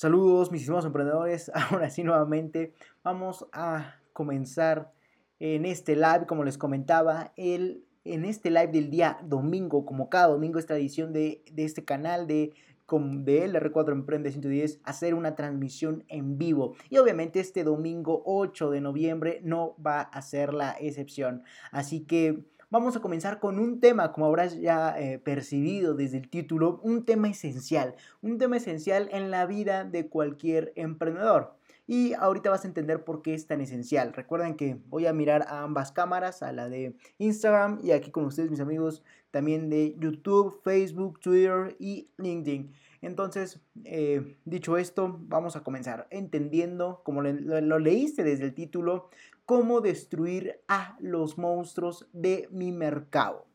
Saludos, mis estimados emprendedores. Ahora sí, nuevamente vamos a comenzar en este live, como les comentaba, el, en este live del día domingo, como cada domingo, esta edición de, este canal de, de LR4 Emprende 110, hacer una transmisión en vivo. Y obviamente este domingo 8 de noviembre no va a ser la excepción. Así que Vamos a comenzar con un tema, como habrás ya eh, percibido desde el título, un tema esencial, un tema esencial en la vida de cualquier emprendedor. Y ahorita vas a entender por qué es tan esencial. Recuerden que voy a mirar a ambas cámaras, a la de Instagram y aquí con ustedes mis amigos también de YouTube, Facebook, Twitter y LinkedIn. Entonces, eh, dicho esto, vamos a comenzar entendiendo, como lo leíste desde el título, cómo destruir a los monstruos de mi mercado.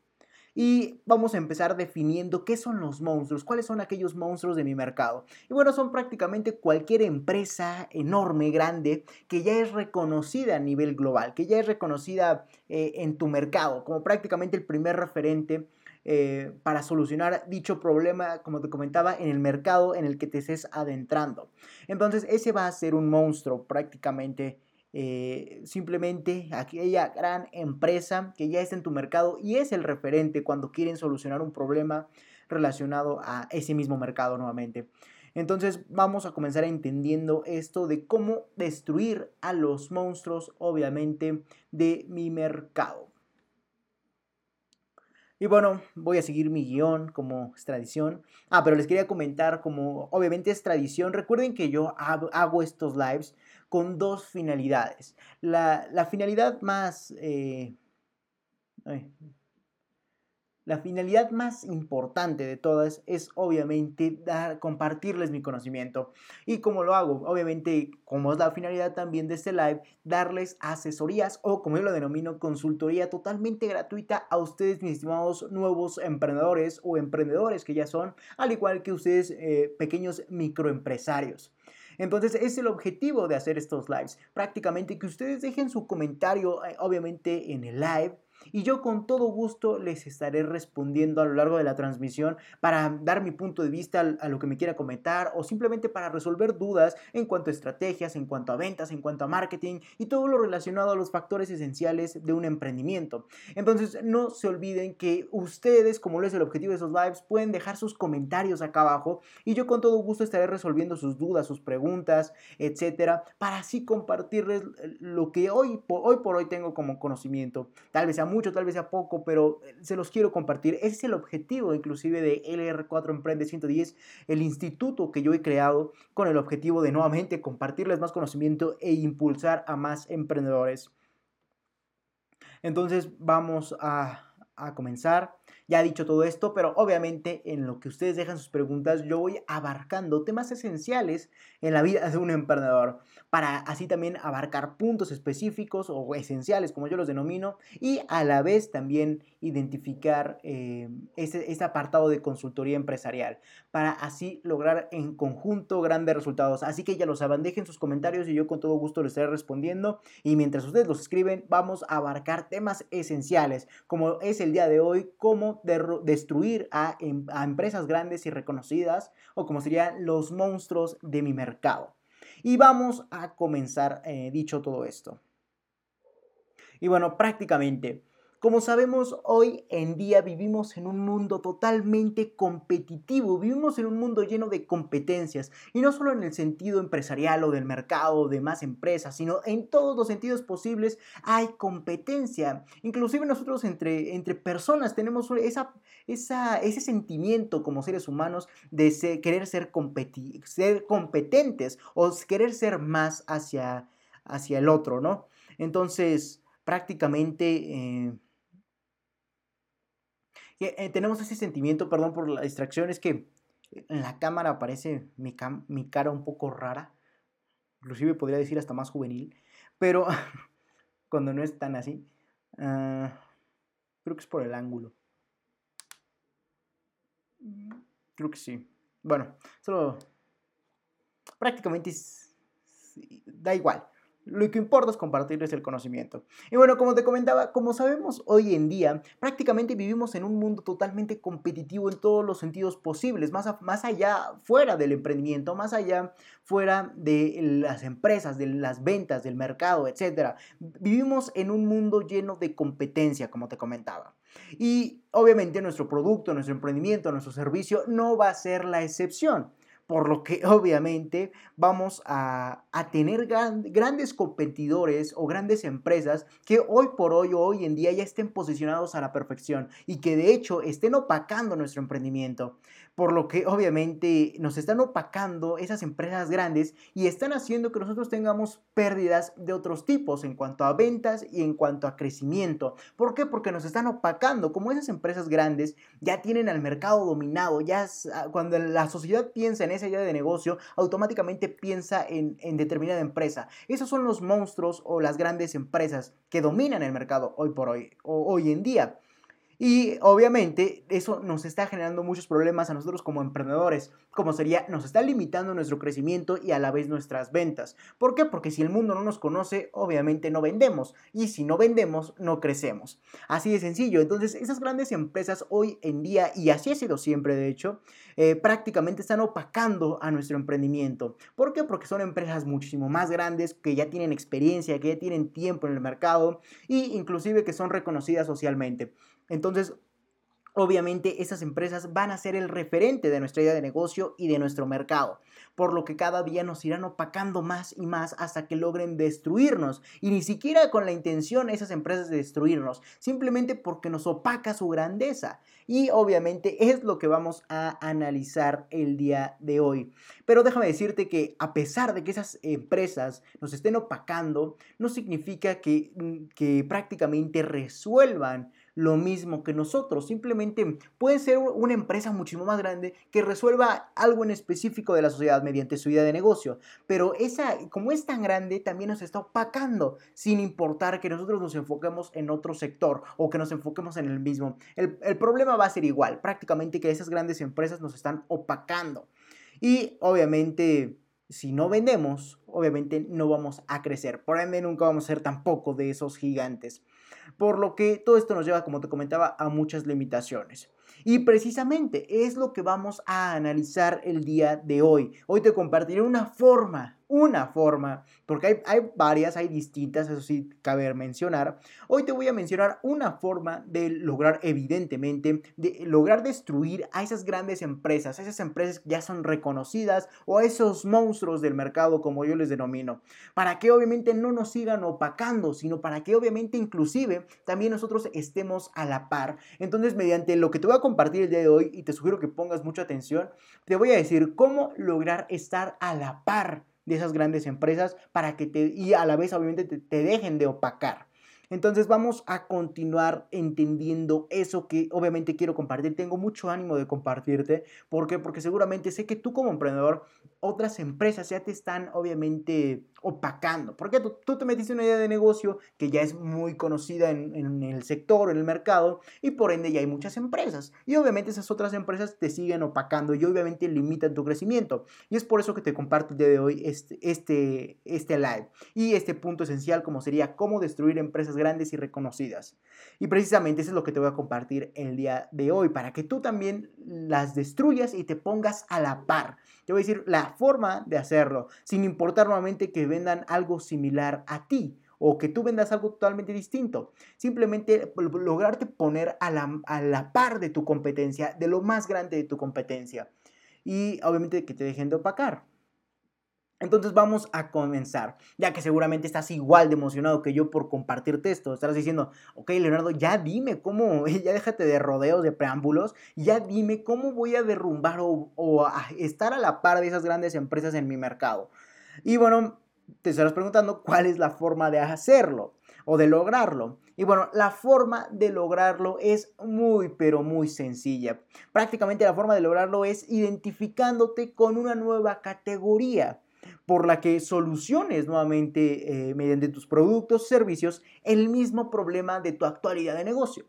Y vamos a empezar definiendo qué son los monstruos, cuáles son aquellos monstruos de mi mercado. Y bueno, son prácticamente cualquier empresa enorme, grande, que ya es reconocida a nivel global, que ya es reconocida eh, en tu mercado, como prácticamente el primer referente eh, para solucionar dicho problema, como te comentaba, en el mercado en el que te estés adentrando. Entonces, ese va a ser un monstruo prácticamente eh, simplemente aquella gran empresa que ya está en tu mercado y es el referente cuando quieren solucionar un problema relacionado a ese mismo mercado nuevamente. Entonces vamos a comenzar entendiendo esto de cómo destruir a los monstruos, obviamente, de mi mercado. Y bueno, voy a seguir mi guion como tradición. Ah, pero les quería comentar como obviamente es tradición. Recuerden que yo hago estos lives con dos finalidades. La, finalidad más... Eh, la finalidad más importante de todas es obviamente dar, compartirles mi conocimiento. ¿Y cómo lo hago? Obviamente, como es la finalidad también de este live, darles asesorías o como yo lo denomino, consultoría totalmente gratuita a ustedes, mis estimados nuevos emprendedores o emprendedores que ya son, al igual que ustedes, eh, pequeños microempresarios. Entonces es el objetivo de hacer estos lives. Prácticamente que ustedes dejen su comentario, eh, obviamente en el live, y yo con todo gusto les estaré respondiendo a lo largo de la transmisión para dar mi punto de vista a lo que me quiera comentar o simplemente para resolver dudas en cuanto a estrategias, en cuanto a ventas, en cuanto a marketing y todo lo relacionado a los factores esenciales de un emprendimiento. Entonces no se olviden que ustedes, como lo es el objetivo de esos lives, pueden dejar sus comentarios acá abajo y yo con todo gusto estaré resolviendo sus dudas, sus preguntas, etcétera, para así compartirles lo que hoy, hoy por hoy tengo como conocimiento. Tal vez mucho, tal vez sea poco, pero eh, se los quiero compartir. Ese es el objetivo inclusive de LR4 Emprende 110, el instituto que yo he creado con el objetivo de nuevamente compartirles más conocimiento e impulsar a más emprendedores. Entonces vamos a, a comenzar. Ya dicho todo esto, pero obviamente en lo que ustedes dejan sus preguntas, yo voy abarcando temas esenciales en la vida de un emprendedor, para así también abarcar puntos específicos o esenciales, como yo los denomino, y a la vez también identificar eh, este, apartado de consultoría empresarial, para así lograr en conjunto grandes resultados. Así que ya lo saben, dejen sus comentarios y yo con todo gusto les estaré respondiendo. Y mientras ustedes los escriben, vamos a abarcar temas esenciales, como es el día de hoy, destruir em, a, empresas grandes y reconocidas o como serían los monstruos de mi mercado. Y vamos a comenzar eh, dicho todo esto. Y bueno, prácticamente como sabemos, hoy en día vivimos en un mundo totalmente competitivo, vivimos en un mundo lleno de competencias, y no solo en el sentido empresarial o del mercado de más empresas, sino en todos los sentidos posibles hay competencia. Inclusive nosotros entre, entre personas tenemos esa, ese sentimiento como seres humanos de querer ser, ser competentes o querer ser más hacia, hacia el otro, ¿no? Entonces, prácticamente... Eh, eh, tenemos ese sentimiento, perdón por la distracción, es que en la cámara aparece mi, cara un poco rara, inclusive podría decir hasta más juvenil, pero cuando no es tan así, ah, creo que es por el ángulo. Creo que sí. Bueno, solo prácticamente da igual. Lo que importa es compartirles el conocimiento. Y bueno, como te comentaba, como sabemos hoy en día, prácticamente vivimos en un mundo totalmente competitivo en todos los sentidos posibles, más, más allá, fuera del emprendimiento, más allá, fuera de las empresas, de las ventas, del mercado, etc. Vivimos en un mundo lleno de competencia, como te comentaba. Y obviamente nuestro producto, nuestro emprendimiento, nuestro servicio no va a ser la excepción por lo que obviamente vamos a, tener grandes competidores o grandes empresas que hoy por hoy o hoy en día ya estén posicionados a la perfección y que de hecho estén opacando nuestro emprendimiento por lo que obviamente nos están opacando esas empresas grandes y están haciendo que nosotros tengamos pérdidas de otros tipos en cuanto a ventas y en cuanto a crecimiento. ¿Por qué? Porque nos están opacando. Como esas empresas grandes ya tienen al mercado dominado, ya ah, cuando la sociedad piensa en esa idea de negocio, automáticamente piensa en, determinada empresa. Esos son los monstruos o las grandes empresas que dominan el mercado hoy por hoy, o hoy en día. Y obviamente eso nos está generando muchos problemas a nosotros como emprendedores, como sería, nos está limitando nuestro crecimiento y a la vez nuestras ventas. ¿Por qué? Porque si el mundo no nos conoce, obviamente no vendemos. Y si no vendemos, no crecemos. Así de sencillo. Entonces, esas grandes empresas hoy en día, y así ha sido siempre de hecho, eh, prácticamente están opacando a nuestro emprendimiento. ¿Por qué? Porque son empresas muchísimo más grandes, que ya tienen experiencia, que ya tienen tiempo en el mercado e inclusive que son reconocidas socialmente. Entonces, obviamente esas empresas van a ser el referente de nuestra idea de negocio y de nuestro mercado, por lo que cada día nos irán opacando más y más hasta que logren destruirnos. Y ni siquiera con la intención esas empresas de destruirnos, simplemente porque nos opaca su grandeza. Y obviamente es lo que vamos a analizar el día de hoy. Pero déjame decirte que a pesar de que esas empresas nos estén opacando, no significa que, mm, que prácticamente resuelvan lo mismo que nosotros. Simplemente puede ser una empresa muchísimo más grande que resuelva algo en específico de la sociedad mediante su idea de negocio. Pero esa, como es tan grande, también nos está opacando, sin importar que nosotros nos enfoquemos en otro sector o que nos enfoquemos en el mismo. El, el problema va a ser igual, prácticamente que esas grandes empresas nos están opacando. Y obviamente si no vendemos, obviamente no vamos a crecer. Por ende, nunca vamos a ser tampoco de esos gigantes. Por lo que todo esto nos lleva, como te comentaba, a muchas limitaciones. Y precisamente es lo que vamos a analizar el día de hoy. Hoy te compartiré una forma una forma, porque hay, varias, hay distintas, eso sí cabe mencionar. Hoy te voy a mencionar una forma de lograr, evidentemente, de lograr destruir a esas grandes empresas, a esas empresas que ya son reconocidas o a esos monstruos del mercado, como yo les denomino, para que obviamente no nos sigan opacando, sino para que obviamente inclusive también nosotros estemos a la par. Entonces, mediante lo que te voy a compartir el día de hoy, y te sugiero que pongas mucha atención, te voy a decir cómo lograr estar a la par de esas grandes empresas para que te, y a la vez obviamente te, dejen de opacar. Entonces vamos a continuar entendiendo eso que obviamente quiero compartir. Tengo mucho ánimo de compartirte. ¿Por qué? Porque seguramente sé que tú como emprendedor, otras empresas ya te están obviamente opacando. Porque tú, tú te metiste una idea de negocio que ya es muy conocida en, en, el sector, en el mercado, y por ende ya hay muchas empresas. Y obviamente esas otras empresas te siguen opacando y obviamente limitan tu crecimiento. Y es por eso que te comparto el día de hoy este, este, este live. Y este punto esencial como sería cómo destruir empresas grandes y reconocidas. Y precisamente eso es lo que te voy a compartir el día de hoy, para que tú también las destruyas y te pongas a la par. Te voy a decir la forma de hacerlo, sin importar nuevamente que vendan algo similar a ti o que tú vendas algo totalmente distinto. Simplemente lograrte poner a la, a la par de tu competencia, de lo más grande de tu competencia. Y obviamente que te dejen de opacar. Entonces vamos a comenzar, ya que seguramente estás igual de emocionado que yo por compartirte esto. Estarás diciendo, ok Leonardo, ya dime cómo, ya déjate de rodeos, de preámbulos, ya dime cómo voy a derrumbar o, a estar a la par de esas grandes empresas en mi mercado. Y bueno, te estarás preguntando cuál es la forma de hacerlo o de lograrlo. Y bueno, la forma de lograrlo es muy, pero muy sencilla. Prácticamente la forma de lograrlo es identificándote con una nueva categoría por la que soluciones nuevamente eh, mediante tus productos, servicios, el mismo problema de tu actualidad de negocio.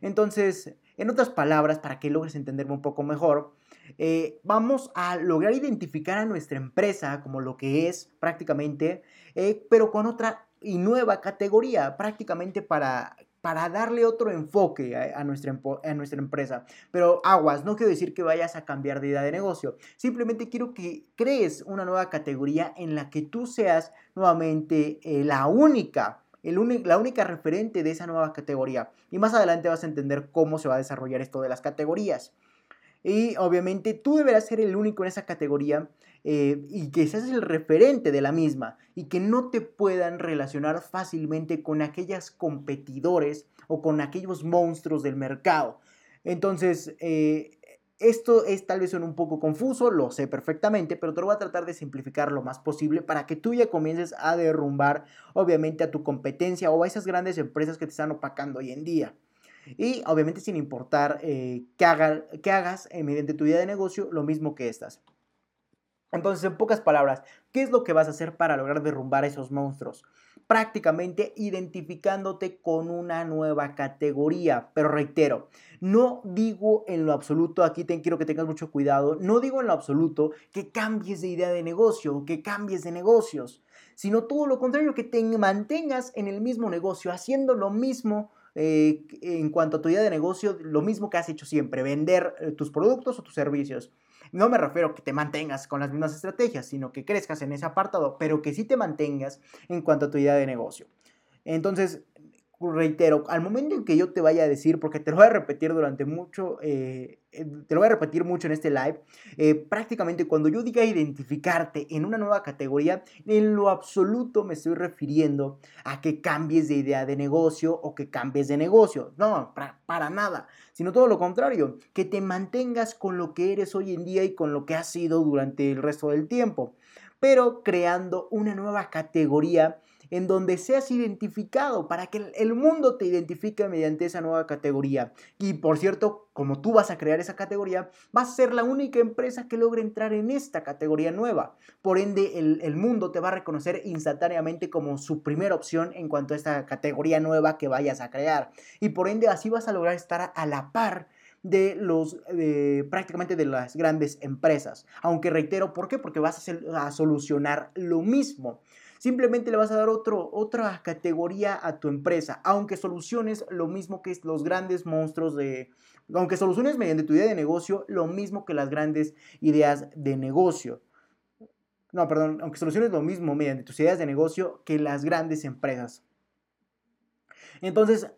Entonces, en otras palabras, para que logres entenderme un poco mejor, eh, vamos a lograr identificar a nuestra empresa como lo que es prácticamente, eh, pero con otra y nueva categoría, prácticamente para para darle otro enfoque a, nuestra, empresa. Pero aguas, no quiero decir que vayas a cambiar de idea de negocio. Simplemente quiero que crees una nueva categoría en la que tú seas nuevamente eh, la única. La única referente de esa nueva categoría. Y más adelante vas a entender cómo se va a desarrollar esto de las categorías. Y obviamente tú deberás ser el único en esa categoría eh, y que seas el referente de la misma y que no te puedan relacionar fácilmente con aquellos competidores o con aquellos monstruos del mercado. Entonces, eh, esto es tal vez un poco confuso, lo sé perfectamente, pero te lo voy a tratar de simplificar lo más posible para que tú ya comiences a derrumbar, obviamente, a tu competencia o a esas grandes empresas que te están opacando hoy en día. Y obviamente sin importar eh, que, hagas mediante tu idea de negocio lo mismo que estas. Entonces, en pocas palabras, ¿qué es lo que vas a hacer para lograr derrumbar esos monstruos? Prácticamente identificándote con una nueva categoría. Pero reitero, no digo en lo absoluto, aquí te quiero que tengas mucho cuidado, no digo en lo absoluto que cambies de idea de negocio, que cambies de negocios, sino todo lo contrario, que te mantengas en el mismo negocio, haciendo lo mismo eh, en cuanto a tu idea de negocio, lo mismo que has hecho siempre, vender eh, tus productos o tus servicios. No me refiero a que te mantengas con las mismas estrategias, sino que crezcas en ese apartado, pero que sí te mantengas en cuanto a tu idea de negocio. Entonces, reitero, al momento en que yo te vaya a decir, porque te lo voy a repetir durante mucho, eh, eh, te lo voy a repetir mucho en este live, eh, prácticamente cuando yo diga identificarte en una nueva categoría, en lo absoluto me estoy refiriendo a que cambies de idea de negocio o que cambies de negocio. No, para, para nada, sino todo lo contrario, que te mantengas con lo que eres hoy en día y con lo que has sido durante el resto del tiempo, pero creando una nueva categoría en donde seas identificado para que el mundo te identifique mediante esa nueva categoría. Y por cierto, como tú vas a crear esa categoría, vas a ser la única empresa que logre entrar en esta categoría nueva. Por ende, el, mundo te va a reconocer instantáneamente como su primera opción en cuanto a esta categoría nueva que vayas a crear. Y por ende, así vas a lograr estar a la par de los prácticamente de las grandes empresas. Aunque reitero, ¿por qué? Porque vas a, a solucionar lo mismo. Simplemente le vas a dar otra categoría a tu empresa, aunque soluciones lo mismo que los grandes monstruos de... Aunque soluciones mediante tu idea de negocio lo mismo que las grandes ideas de negocio. No, perdón, aunque soluciones lo mismo mediante tus ideas de negocio que las grandes empresas. Entonces,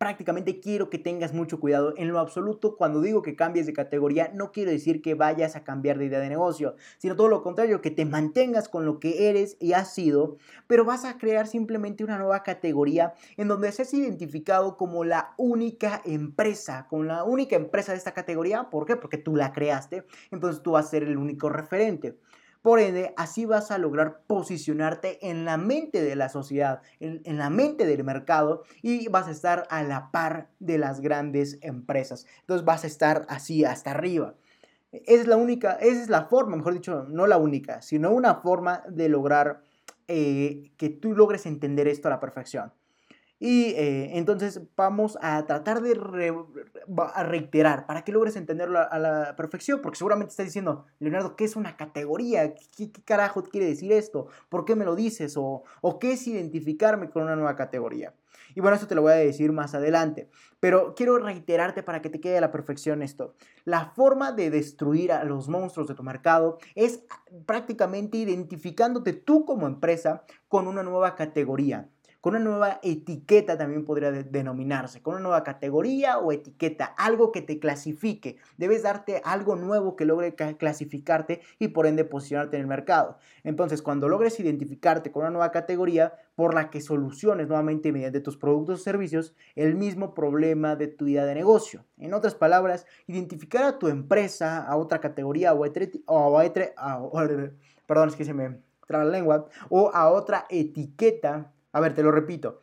prácticamente quiero que tengas mucho cuidado. En lo absoluto, cuando digo que cambies de categoría, no quiero decir que vayas a cambiar de idea de negocio, sino todo lo contrario, que te mantengas con lo que eres y has sido, pero vas a crear simplemente una nueva categoría en donde seas identificado como la única empresa, como la única empresa de esta categoría. ¿Por qué? Porque tú la creaste, entonces tú vas a ser el único referente. Por ende, así vas a lograr posicionarte en la mente de la sociedad, en, la mente del mercado y vas a estar a la par de las grandes empresas. Entonces vas a estar así hasta arriba. Es la única, esa es la forma, mejor dicho, no la única, sino una forma de lograr eh, que tú logres entender esto a la perfección. Y eh, entonces vamos a tratar de reiterar para que logres entenderlo a, la perfección, porque seguramente estás diciendo, Leonardo, ¿qué es una categoría? ¿Qué, carajo quiere decir esto? ¿Por qué me lo dices? O, ¿O qué es identificarme con una nueva categoría? Y bueno, eso te lo voy a decir más adelante. Pero quiero reiterarte para que te quede a la perfección esto. La forma de destruir a los monstruos de tu mercado es prácticamente identificándote tú como empresa con una nueva categoría con una nueva etiqueta también podría denominarse, con una nueva categoría o etiqueta, algo que te clasifique. Debes darte algo nuevo que logre clasificarte y por ende posicionarte en el mercado. Entonces, cuando logres identificarte con una nueva categoría por la que soluciones nuevamente mediante tus productos o servicios el mismo problema de tu idea de negocio. En otras palabras, identificar a tu empresa, a otra categoría o a, perdón, es que se me traba la lengua, o a otra etiqueta a ver, te lo repito.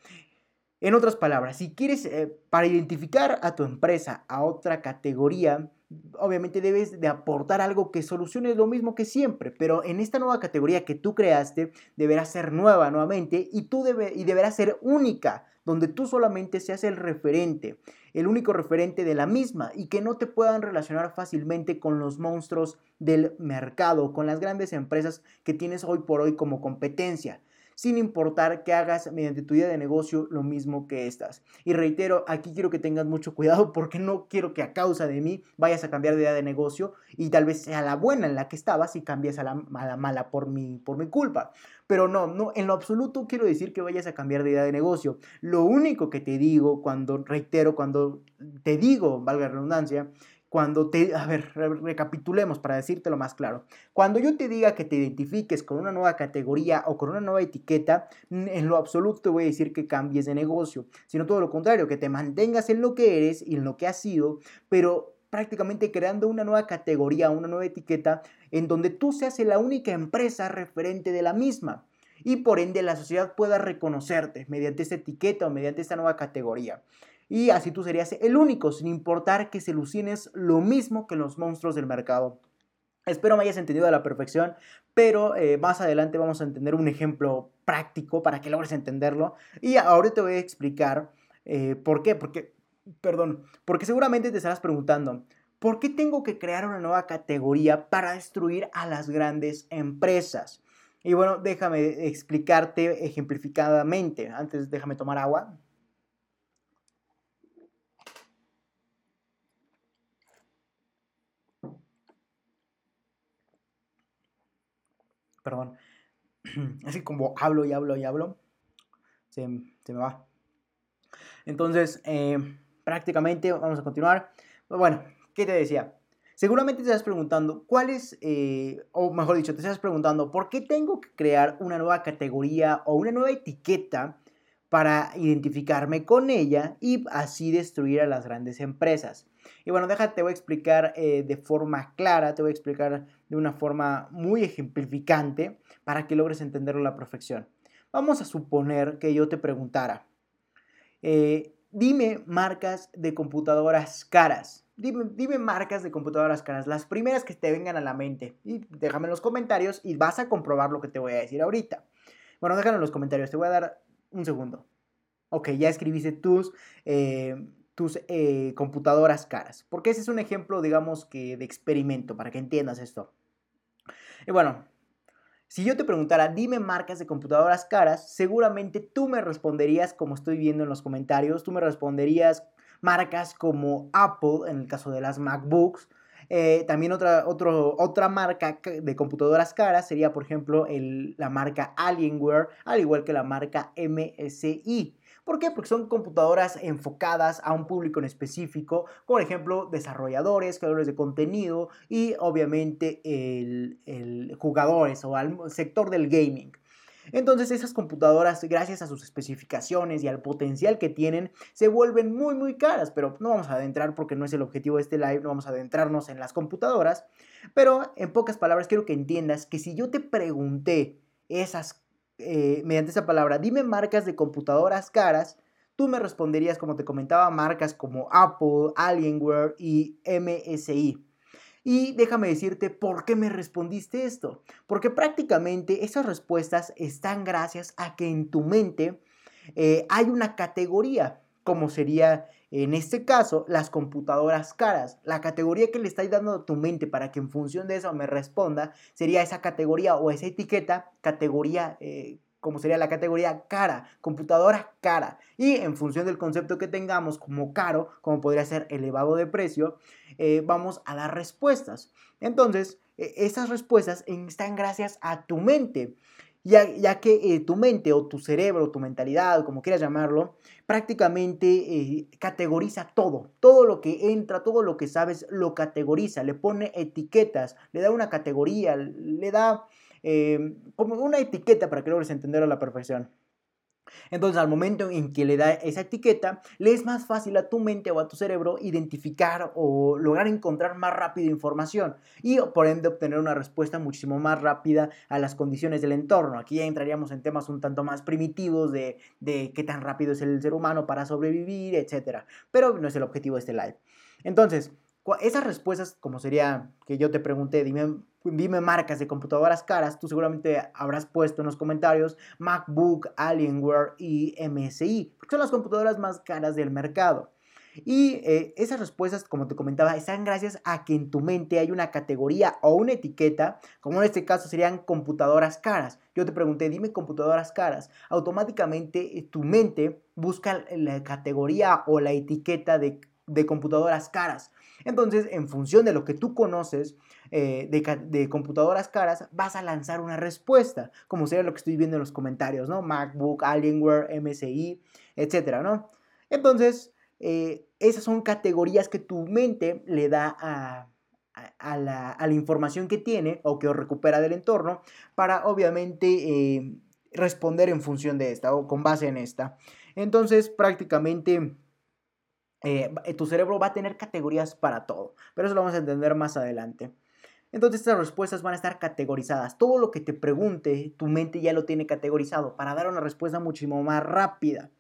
En otras palabras, si quieres, eh, para identificar a tu empresa a otra categoría, obviamente debes de aportar algo que solucione lo mismo que siempre, pero en esta nueva categoría que tú creaste deberá ser nueva nuevamente y, tú debe, y deberá ser única, donde tú solamente seas el referente, el único referente de la misma y que no te puedan relacionar fácilmente con los monstruos del mercado, con las grandes empresas que tienes hoy por hoy como competencia sin importar que hagas mediante tu idea de negocio lo mismo que estas. Y reitero, aquí quiero que tengas mucho cuidado porque no quiero que a causa de mí vayas a cambiar de idea de negocio y tal vez sea la buena en la que estabas y cambies a la mala, por mi, por mi culpa. Pero no, no, en lo absoluto quiero decir que vayas a cambiar de idea de negocio. Lo único que te digo cuando, reitero, cuando te digo, valga la redundancia, cuando te, a ver, recapitulemos para decírtelo más claro. Cuando yo te diga que te identifiques con una nueva categoría o con una nueva etiqueta, en lo absoluto te voy a decir que cambies de negocio, sino todo lo contrario, que te mantengas en lo que eres y en lo que has sido, pero prácticamente creando una nueva categoría, una nueva etiqueta en donde tú seas la única empresa referente de la misma y por ende la sociedad pueda reconocerte mediante esta etiqueta o mediante esta nueva categoría y así tú serías el único, sin importar que se lucines lo mismo que los monstruos del mercado. Espero me hayas entendido a la perfección, pero eh, más adelante vamos a entender un ejemplo práctico para que logres entenderlo. Y ahora te voy a explicar eh, por qué, porque, perdón, porque seguramente te estarás preguntando, ¿por qué tengo que crear una nueva categoría para destruir a las grandes empresas? Y bueno, déjame explicarte ejemplificadamente. Antes déjame tomar agua. Perdón, así como hablo y hablo y hablo, se, me va. Entonces, eh, prácticamente vamos a continuar. Bueno, ¿qué te decía? Seguramente te estás preguntando cuál es, eh, o mejor dicho, te estás preguntando por qué tengo que crear una nueva categoría o una nueva etiqueta para identificarme con ella y así destruir a las grandes empresas. Y bueno, déjate, te voy a explicar eh, de forma clara, te voy a explicar de una forma muy ejemplificante para que logres entenderlo a la perfección. Vamos a suponer que yo te preguntara, eh, dime marcas de computadoras caras. Dime, dime, marcas de computadoras caras, las primeras que te vengan a la mente. Y déjame en los comentarios y vas a comprobar lo que te voy a decir ahorita. Bueno, déjalo en los comentarios, te voy a dar un segundo. Ok, ya escribiste tus, eh, tus eh, computadoras caras. Porque ese es un ejemplo, digamos que de experimento, para que entiendas esto. Y bueno, si yo te preguntara, dime marcas de computadoras caras, seguramente tú me responderías, como estoy viendo en los comentarios, tú me responderías marcas como Apple, en el caso de las MacBooks. Eh, también otra, otra marca de computadoras caras sería, por ejemplo, la marca Alienware, al igual que la marca MSI. ¿Por qué? Porque son computadoras enfocadas a un público en específico, por ejemplo, desarrolladores, creadores de contenido y obviamente jugadores o al sector del gaming. Entonces esas computadoras, gracias a sus especificaciones y al potencial que tienen, se vuelven muy muy caras, pero no vamos a adentrar porque no es el objetivo de este live, no vamos a adentrarnos en las computadoras, pero en pocas palabras quiero que entiendas que si yo te pregunté esas eh, mediante esa palabra, dime marcas de computadoras caras, tú me responderías, como te comentaba, marcas como Apple, Alienware y MSI. Y déjame decirte por qué me respondiste esto. Porque prácticamente esas respuestas están gracias a que en tu mente eh, hay una categoría, como sería en este caso, las computadoras caras. La categoría que le estás dando a tu mente para que en función de eso me responda sería esa categoría o esa etiqueta, categoría, eh, como sería la categoría cara, computadora cara. Y en función del concepto que tengamos como caro, como podría ser elevado de precio, eh, vamos a dar respuestas. Entonces, e, esas respuestas están gracias a tu mente ya, que eh, tu mente o tu cerebro, tu mentalidad, como quieras llamarlo, prácticamente eh, categoriza todo. Todo lo que entra, todo lo que sabes, lo categoriza, le pone etiquetas, le da una categoría, le da eh, como una etiqueta para que logres entenderlo a la perfección. Entonces, al momento en que le da esa etiqueta, le es más fácil a tu mente o a tu cerebro identificar o lograr encontrar más rápido información y por ende obtener una respuesta muchísimo más rápida a las condiciones del entorno. Aquí ya entraríamos en temas un tanto más primitivos de, de qué tan rápido es el ser humano para sobrevivir, etc. Pero no es el objetivo de este live. Entonces, Esas respuestas, como sería que yo te pregunté, dime, dime marcas de computadoras caras, tú seguramente habrás puesto en los comentarios MacBook, Alienware y MSI, porque son las computadoras más caras del mercado. Y eh, esas respuestas, como te comentaba, están gracias a que en tu mente hay una categoría o una etiqueta, como en este caso serían computadoras caras. Yo te pregunté, dime computadoras caras. Automáticamente eh, tu mente busca la categoría o la etiqueta de, computadoras caras. Entonces, en función de lo que tú conoces eh, de, computadoras caras, vas a lanzar una respuesta, como sería lo que estoy viendo en los comentarios, ¿no? MacBook, Alienware, MSI, etcétera, ¿no? Entonces, eh, esas son categorías que tu mente le da a, la, información que tiene o que recupera del entorno para obviamente eh, responder en función de esta o con base en esta. Entonces prácticamente tu cerebro va a tener categorías para todo, pero eso lo vamos a entender más adelante. Entonces estas respuestas van a estar categorizadas. Todo lo que te pregunte, tu mente ya lo tiene categorizado para dar una respuesta muchísimo más rápida.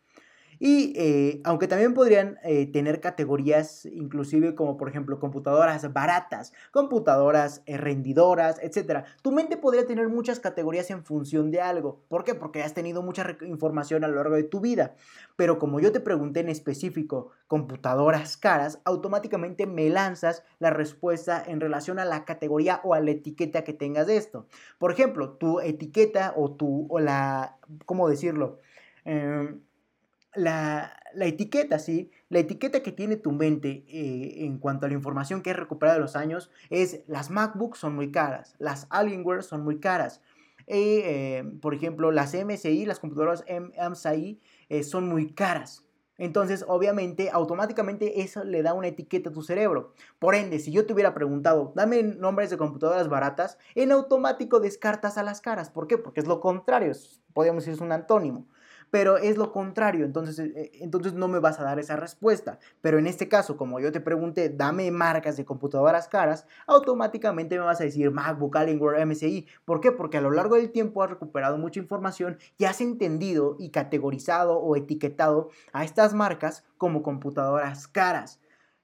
Y eh, aunque también podrían eh, tener categorías, inclusive como por ejemplo computadoras baratas, computadoras eh, rendidoras, etc. Tu mente podría tener muchas categorías en función de algo. ¿Por qué? Porque has tenido mucha información a lo largo de tu vida. Pero como yo te pregunté en específico, computadoras caras, automáticamente me lanzas la respuesta en relación a la categoría o a la etiqueta que tengas de esto. Por ejemplo, tu etiqueta o tu, o la, ¿cómo decirlo? La, etiqueta, ¿sí? La etiqueta que tiene tu mente eh, en cuanto a la información que he recuperado de los años es las MacBooks son muy caras, las Alienware son muy caras. Eh, eh, por ejemplo, las MSI, las computadoras MSI son muy caras. Entonces, obviamente, automáticamente eso le da una etiqueta a tu cerebro. Por ende, si yo te hubiera preguntado, dame nombres de computadoras baratas, en automático descartas a las caras. ¿Por qué? Porque es lo contrario, podríamos decir es un antónimo pero es lo contrario, entonces, eh, eh, entonces no me vas a dar esa respuesta. Pero en este caso, como yo te pregunté, dame marcas de computadoras caras, automáticamente me vas a decir MacBook, Alienware, MSI. ¿Por qué? Porque a lo largo del tiempo has recuperado mucha información y has entendido y categorizado o etiquetado a estas marcas como computadoras caras.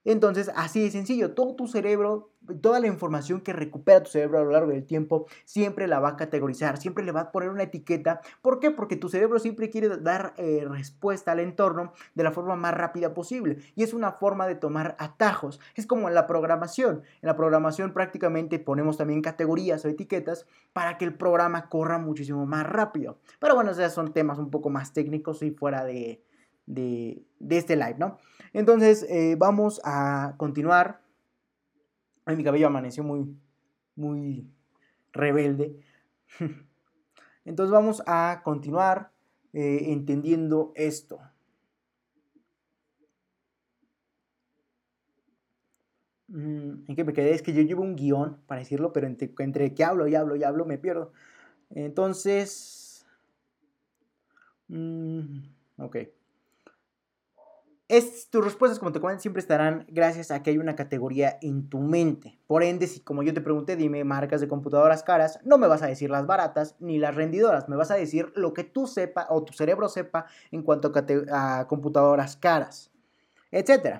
Entonces, así de sencillo, todo tu cerebro, toda la información que recupera tu cerebro a lo largo del tiempo, siempre la va a categorizar, siempre le va a poner una etiqueta. ¿Por qué? Porque tu cerebro siempre quiere dar eh, respuesta al entorno de la forma más rápida posible. Y es una forma de tomar atajos. Es como en la programación. En la programación prácticamente ponemos también categorías o etiquetas para que el programa corra muchísimo más rápido. Pero bueno, esos son temas un poco más técnicos y fuera de, de, este live, ¿no? Entonces, eh, vamos a continuar. Ay, mi cabello amaneció muy, muy rebelde. Entonces vamos a continuar eh, entendiendo esto. Mm, ¿En qué me quedé? Es que yo llevo un guion para decirlo, pero entre, entre que hablo y hablo y hablo me pierdo. Entonces... Mm, ok. Es, tus respuestas, como te comenté, siempre estarán gracias a que hay una categoría en tu mente. Por ende, si como yo te pregunté, dime marcas de computadoras caras, no me vas a decir las baratas ni las rendidoras, me vas a decir lo que tú sepa o tu cerebro sepa en cuanto a, computadoras caras, etc.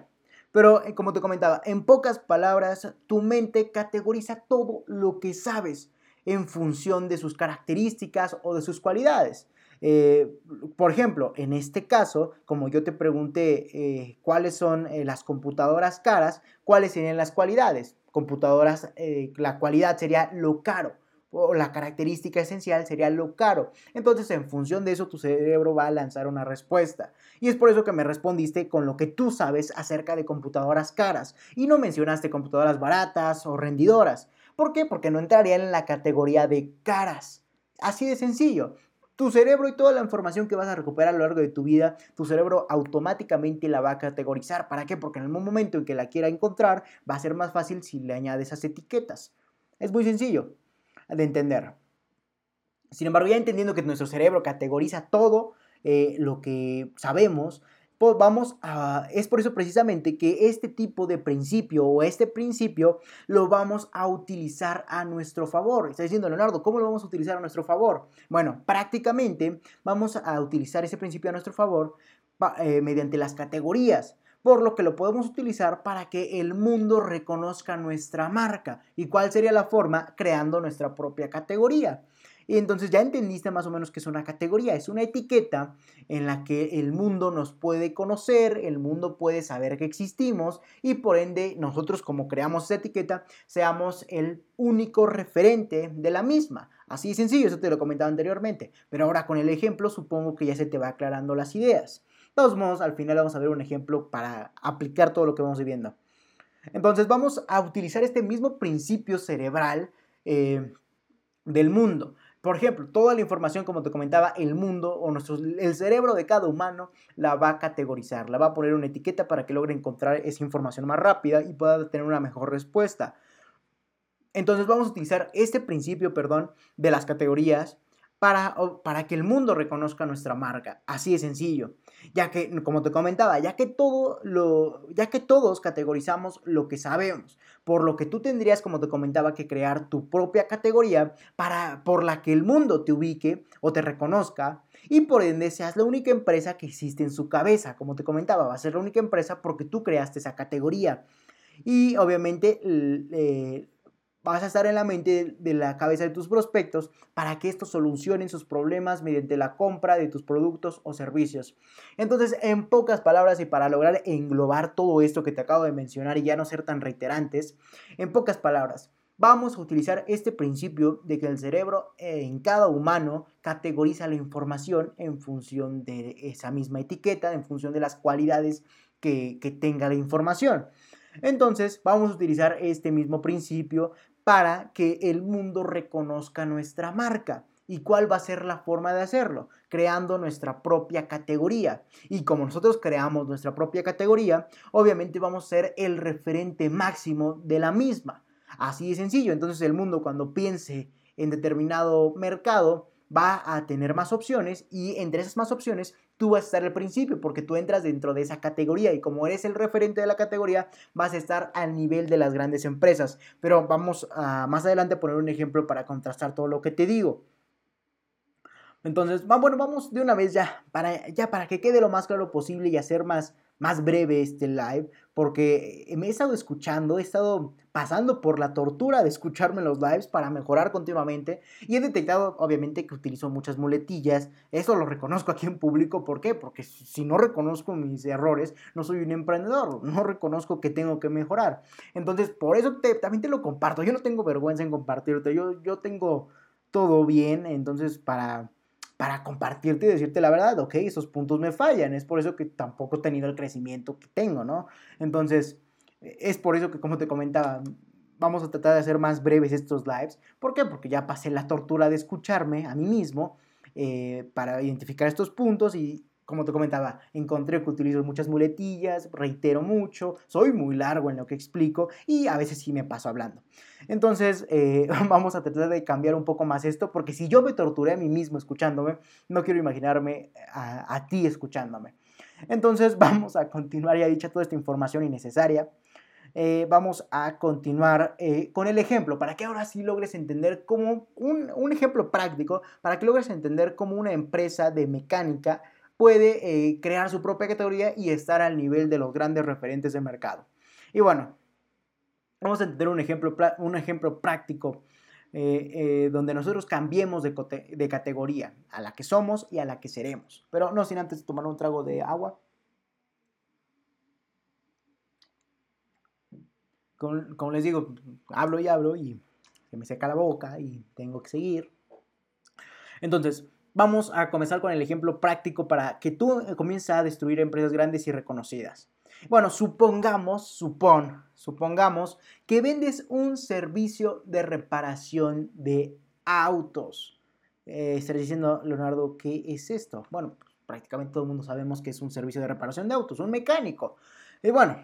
Pero, eh, como te comentaba, en pocas palabras, tu mente categoriza todo lo que sabes en función de sus características o de sus cualidades. Eh, por ejemplo, en este caso, como yo te pregunté eh, cuáles son eh, las computadoras caras, cuáles serían las cualidades. Computadoras, la cualidad sería lo caro o la característica esencial sería lo caro. Entonces, en función de eso, tu cerebro va a lanzar una respuesta. Y es por eso que me respondiste con lo que tú sabes acerca de computadoras caras y no mencionaste computadoras baratas o rendidoras. ¿Por qué? Porque no entrarían en la categoría de caras. Así de sencillo. Tu cerebro y toda la información que vas a recuperar a lo largo de tu vida, tu cerebro automáticamente la va a categorizar. ¿Para qué? Porque en el momento en que la quiera encontrar, va a ser más fácil si le añades esas etiquetas. Es muy sencillo de entender. Sin embargo, ya entendiendo que nuestro cerebro categoriza todo eh, lo que sabemos, vamos a, es por eso precisamente que este tipo de principio o este principio lo vamos a utilizar a nuestro favor. Está diciendo Leonardo, ¿cómo lo vamos a utilizar a nuestro favor? Bueno, prácticamente vamos a utilizar ese principio a nuestro favor eh, mediante las categorías. por lo que lo podemos utilizar para que el mundo reconozca nuestra marca. ¿Y cuál sería la forma? Creando nuestra propia categoría. Y entonces ya entendiste más o menos que es una categoría, es una etiqueta en la que el mundo nos puede conocer, el mundo puede saber que existimos y por ende nosotros como creamos esa etiqueta seamos el único referente de la misma. Así de sencillo, eso te lo comentaba anteriormente, pero ahora con el ejemplo supongo que ya se te va aclarando las ideas. De todos modos, al final vamos a ver un ejemplo para aplicar todo lo que vamos viviendo. Entonces vamos a utilizar este mismo principio cerebral eh, del mundo. Por ejemplo, toda la información, como te comentaba, el mundo o nuestro, el cerebro de cada humano la va a categorizar, la va a poner una etiqueta para que logre encontrar esa información más rápida y pueda tener una mejor respuesta. Entonces vamos a utilizar este principio, perdón, de las categorías para, para que el mundo reconozca nuestra marca. Así de sencillo ya que, como te comentaba, ya que, todo lo, ya que todos categorizamos lo que sabemos, por lo que tú tendrías, como te comentaba, que crear tu propia categoría para, por la que el mundo te ubique o te reconozca y por ende seas la única empresa que existe en su cabeza. Como te comentaba, va a ser la única empresa porque tú creaste esa categoría. Y obviamente vas a estar en la mente de la cabeza de tus prospectos para que estos solucionen sus problemas mediante la compra de tus productos o servicios. Entonces, en pocas palabras y para lograr englobar todo esto que te acabo de mencionar y ya no ser tan reiterantes, en pocas palabras, vamos a utilizar este principio de que el cerebro en cada humano categoriza la información en función de esa misma etiqueta, en función de las cualidades que, que tenga la información. Entonces vamos a utilizar este mismo principio para que el mundo reconozca nuestra marca. ¿Y cuál va a ser la forma de hacerlo? Creando nuestra propia categoría. Y como nosotros creamos nuestra propia categoría, obviamente vamos a ser el referente máximo de la misma. Así de sencillo. Entonces el mundo cuando piense en determinado mercado va a tener más opciones y entre esas más opciones tú vas a estar al principio porque tú entras dentro de esa categoría y como eres el referente de la categoría vas a estar al nivel de las grandes empresas. Pero vamos a más adelante a poner un ejemplo para contrastar todo lo que te digo. Entonces, bueno, vamos de una vez ya para, ya para que quede lo más claro posible y hacer más, más breve este live, porque me he estado escuchando, he estado pasando por la tortura de escucharme los lives para mejorar continuamente y he detectado obviamente que utilizo muchas muletillas, eso lo reconozco aquí en público, ¿por qué? Porque si no reconozco mis errores, no soy un emprendedor, no reconozco que tengo que mejorar. Entonces, por eso también te lo comparto, yo no tengo vergüenza en compartirte, yo, yo tengo todo bien, entonces para para compartirte y decirte la verdad, ok, esos puntos me fallan, es por eso que tampoco he tenido el crecimiento que tengo, ¿no? Entonces, es por eso que, como te comentaba, vamos a tratar de hacer más breves estos lives. ¿Por qué? Porque ya pasé la tortura de escucharme a mí mismo eh, para identificar estos puntos y como te comentaba, encontré que utilizo muchas muletillas, reitero mucho, soy muy largo en lo que explico y a veces sí me paso hablando. Entonces, eh, vamos a tratar de cambiar un poco más esto, porque si yo me torturé a mí mismo escuchándome, no quiero imaginarme a, ti escuchándome. Entonces, vamos a continuar ya dicha toda esta información innecesaria. Eh, vamos a continuar eh, con el ejemplo, para que ahora sí logres entender como un, un, ejemplo práctico, para que logres entender cómo una empresa de mecánica puede eh, crear su propia categoría y estar al nivel de los grandes referentes de mercado. Y bueno, vamos a entender un ejemplo, un ejemplo práctico eh, eh, donde nosotros cambiemos de, categoría a la que somos y a la que seremos. Pero no sin antes tomar un trago de agua. Como les digo, hablo y hablo y se me seca la boca y tengo que seguir. Entonces, Vamos a comenzar con el ejemplo práctico para que tú eh, comiences a destruir empresas grandes y reconocidas. Bueno, supongamos, supón, supongamos que vendes un servicio de reparación de autos. Eh, estarás diciendo, Leonardo, ¿qué es esto? Bueno, prácticamente todo el mundo sabemos que es un servicio de reparación de autos, un mecánico. Y bueno,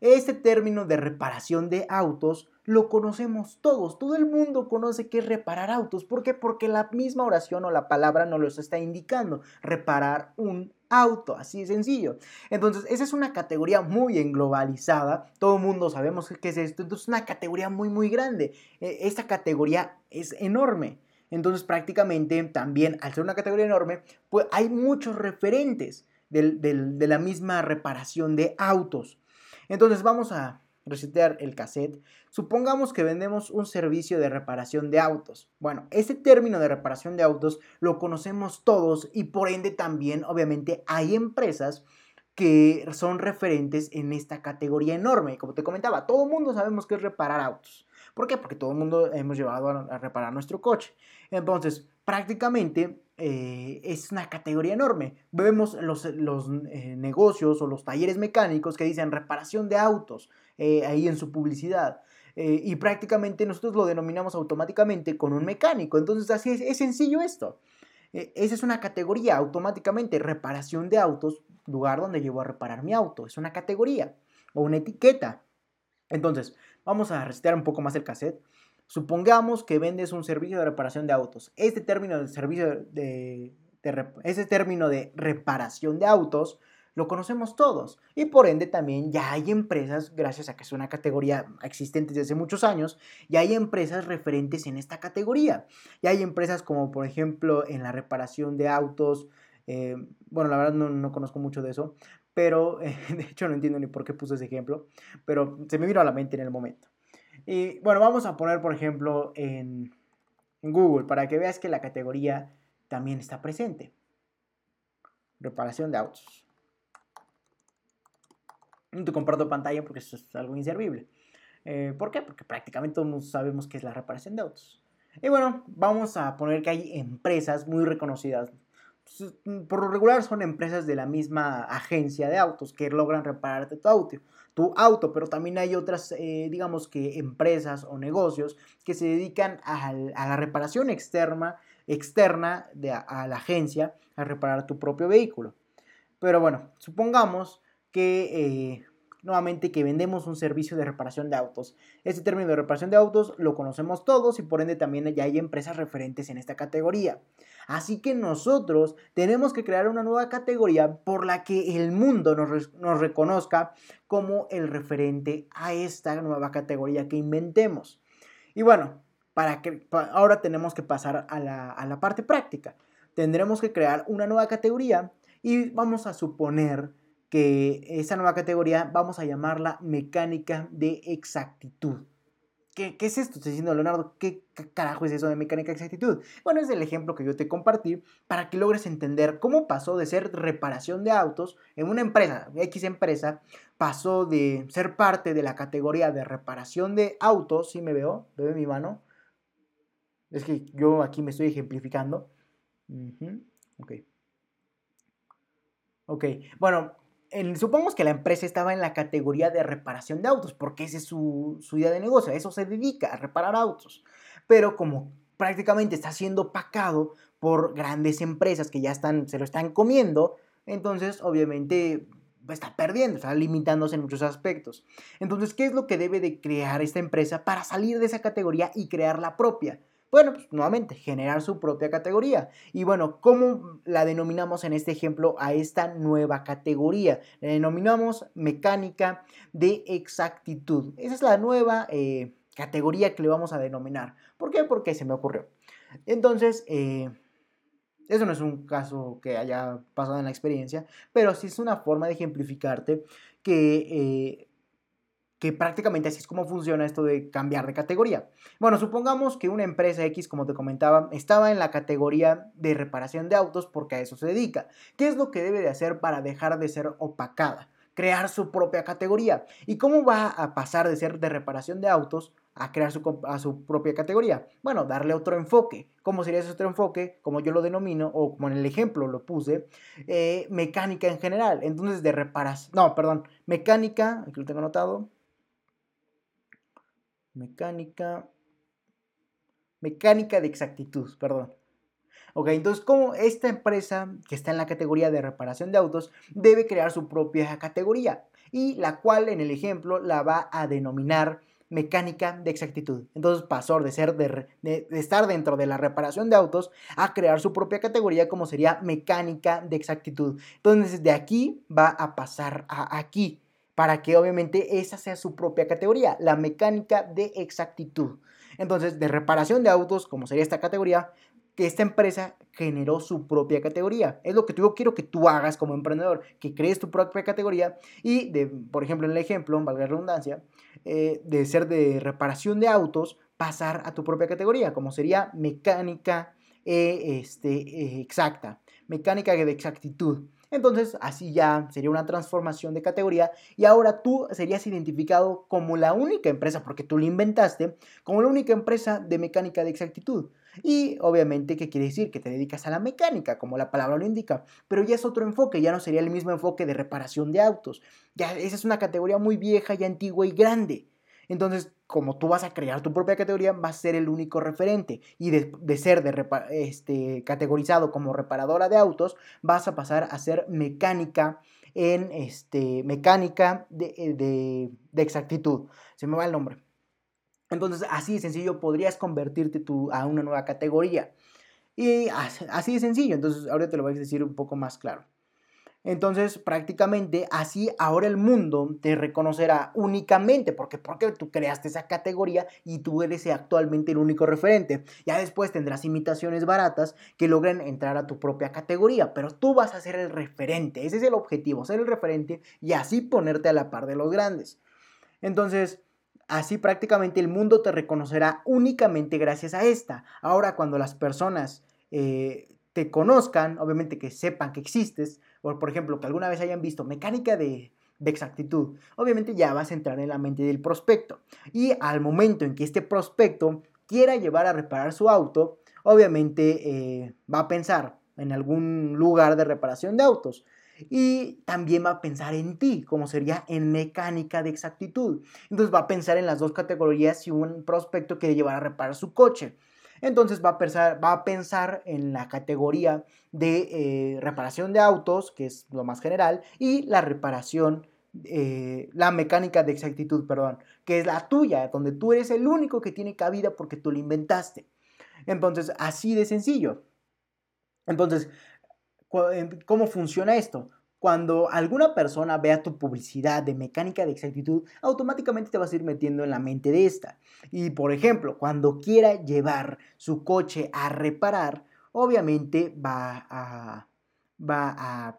este término de reparación de autos lo conocemos todos, todo el mundo conoce qué es reparar autos. ¿Por qué? Porque la misma oración o la palabra nos lo está indicando, reparar un auto, así de sencillo. Entonces, esa es una categoría muy englobalizada, todo el mundo sabemos qué es esto, entonces es una categoría muy, muy grande. E, esta categoría es enorme. Entonces, prácticamente también, al ser una categoría enorme, pues hay muchos referentes. de la misma reparación de autos. Entonces vamos a resetear el cassette. Supongamos que vendemos un servicio de reparación de autos. Bueno, ese término de reparación de autos lo conocemos todos y por ende también obviamente hay empresas que son referentes en esta categoría enorme. Como te comentaba, todo el mundo sabemos que es reparar autos. ¿Por qué? Porque todo el mundo hemos llevado a, reparar nuestro coche. Entonces, prácticamente eh, es una categoría enorme. Vemos los, los eh, negocios o los talleres mecánicos que dicen reparación de autos eh, ahí en su publicidad. y prácticamente nosotros lo denominamos automáticamente con un mecánico. Entonces, así es, sencillo esto. esa es una categoría automáticamente, reparación de autos, lugar donde llevo a reparar mi auto. Es una categoría o una etiqueta. Entonces, vamos a recitar un poco más el cassette. Supongamos que vendes un servicio de reparación de autos. Este término servicio de, ese término de reparación de autos lo conocemos todos y por ende también ya hay empresas, gracias a que es una categoría existente desde hace muchos años, ya hay empresas referentes en esta categoría. Ya hay empresas como por ejemplo en la reparación de autos, eh, bueno, la verdad no, conozco mucho de eso, pero de hecho no entiendo ni por qué puse ese ejemplo, pero se me vino a la mente en el momento. Y bueno, vamos a poner por ejemplo en, Google para que veas que la categoría también está presente. Reparación de autos. No te comparto pantalla porque eso es algo inservible. Eh, ¿Por qué? Porque prácticamente todos sabemos qué es la reparación de autos. Y bueno, vamos a poner que hay empresas muy reconocidas mm, por lo regular son empresas de la misma agencia de autos que logran repararte tu auto, tu auto pero también hay otras, eh, digamos que empresas o negocios que se dedican a, la reparación externa, externa de, a, la agencia a reparar tu propio vehículo. Pero bueno, supongamos que eh, nuevamente que vendemos un servicio de reparación de autos. Este término de reparación de autos lo conocemos todos y por ende también ya hay empresas referentes en esta categoría. Así que nosotros tenemos que crear una nueva categoría por la que el mundo nos, reconozca como el referente a esta nueva categoría que inventemos. Y bueno, para que, ahora tenemos que pasar a la, a la parte práctica. Tendremos que crear una nueva categoría y vamos a suponer que esa nueva categoría vamos a llamarla mecánica de exactitud. ¿Qué, es esto? Estoy diciendo, Leonardo, ¿qué, carajo es eso de mecánica de exactitud? Bueno, es el ejemplo que yo te compartí para que logres entender cómo pasó de ser reparación de autos en una empresa, X empresa, pasó de ser parte de la categoría de reparación de autos, si me veo, veo mi mano. Es que yo aquí me estoy ejemplificando. Ok. Ok, bueno, supongamos que la empresa estaba en la categoría de reparación de autos, porque esa es su, idea de negocio, eso se dedica, a reparar autos. Pero como prácticamente está siendo pacado por grandes empresas que ya están, se lo están comiendo, entonces obviamente está perdiendo, está limitándose en muchos aspectos. Entonces, ¿qué es lo que debe de crear esta empresa para salir de esa categoría y crear la propia? Bueno, pues nuevamente, generar su propia categoría. Y bueno, ¿cómo la denominamos en este ejemplo a esta nueva categoría? La denominamos mecánica de exactitud. Esa es la nueva eh, categoría que le vamos a denominar. ¿Por qué? Porque se me ocurrió. Entonces, eh, eso no es un caso que haya pasado en la experiencia, pero sí es una forma de ejemplificarte que eh, que prácticamente así es como funciona esto de cambiar de categoría. Bueno, supongamos que una empresa X, como te comentaba, estaba en la categoría de reparación de autos porque a eso se dedica. ¿Qué es lo que debe de hacer para dejar de ser opacada? Crear su propia categoría. ¿Y cómo va a pasar de ser de reparación de autos a crear su, a su propia categoría? Bueno, darle otro enfoque. ¿Cómo sería ese otro enfoque? Como yo lo denomino, o como en el ejemplo lo puse, eh, mecánica en general. Entonces, de reparación, no, perdón, mecánica, aquí lo tengo anotado, Mecánica. Mecánica de exactitud, perdón. Ok, entonces, como esta empresa que está en la categoría de reparación de autos debe crear su propia categoría y la cual en el ejemplo la va a denominar mecánica de exactitud. Entonces pasó de ser de, estar dentro de la reparación de autos a crear su propia categoría como sería mecánica de exactitud. Entonces de aquí va a pasar a aquí para que obviamente esa sea su propia categoría, la mecánica de exactitud. Entonces, de reparación de autos, como sería esta categoría, que esta empresa generó su propia categoría. Es lo que yo quiero que tú hagas como emprendedor, que crees tu propia categoría y, de, por ejemplo, en el ejemplo, valga la redundancia, eh, de ser de reparación de autos, pasar a tu propia categoría, como sería mecánica eh, este, eh, exacta, mecánica de exactitud. Entonces, así ya sería una transformación de categoría y ahora tú serías identificado como la única empresa, porque tú lo inventaste, como la única empresa de mecánica de exactitud. Y obviamente, ¿qué quiere decir? Que te dedicas a la mecánica, como la palabra lo indica. Pero ya es otro enfoque, ya no sería el mismo enfoque de reparación de autos. Ya esa es una categoría muy vieja y antigua y grande. Entonces, como tú vas a crear tu propia categoría, vas a ser el único referente. Y de, ser de este, categorizado como reparadora de autos, vas a pasar a ser mecánica en este, mecánica de, eh, de, exactitud. Se me va el nombre. Entonces, así de sencillo, podrías convertirte tú a una nueva categoría. Y así de sencillo. Entonces, ahora te lo voy a decir un poco más claro. Entonces, prácticamente así ahora el mundo te reconocerá únicamente, porque porque tú creaste esa categoría y tú eres actualmente el único referente. Ya después tendrás imitaciones baratas que logren entrar a tu propia categoría, pero tú vas a ser el referente. Ese es el objetivo, ser el referente y así ponerte a la par de los grandes. Entonces, así prácticamente el mundo te reconocerá únicamente gracias a esta. Ahora, cuando las personas eh, te conozcan, obviamente que sepan que existes, o por ejemplo, que alguna vez hayan visto mecánica de, exactitud, obviamente ya vas a entrar en la mente del prospecto. Y al momento en que este prospecto quiera llevar a reparar su auto, obviamente eh, va a pensar en algún lugar de reparación de autos. Y también va a pensar en ti, como sería en mecánica de exactitud. Entonces va a pensar en las dos categorías si un prospecto quiere llevar a reparar su coche. Entonces va a pensar, va a pensar en la categoría de eh, reparación de autos, que es lo más general, y la reparación, eh, la mecánica de exactitud, perdón, que es la tuya, donde tú eres el único que tiene cabida porque tú lo inventaste. Entonces, así de sencillo. Entonces, ¿cómo funciona esto? Cuando alguna persona vea tu publicidad de mecánica de exactitud, automáticamente te vas a ir metiendo en la mente de esta. Y por ejemplo, cuando quiera llevar su coche a reparar, obviamente va a,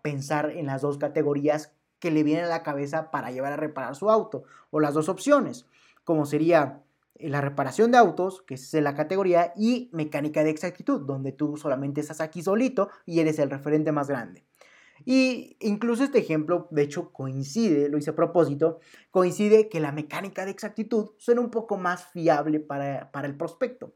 pensar en las dos categorías que le vienen a la cabeza para llevar a reparar su auto, o las dos opciones, como sería la reparación de autos, que es la categoría, y mecánica de exactitud, donde tú solamente estás aquí solito y eres el referente más grande. Y incluso este ejemplo, de hecho, coincide, lo hice a propósito, coincide que la mecánica de exactitud suena un poco más fiable para, el prospecto.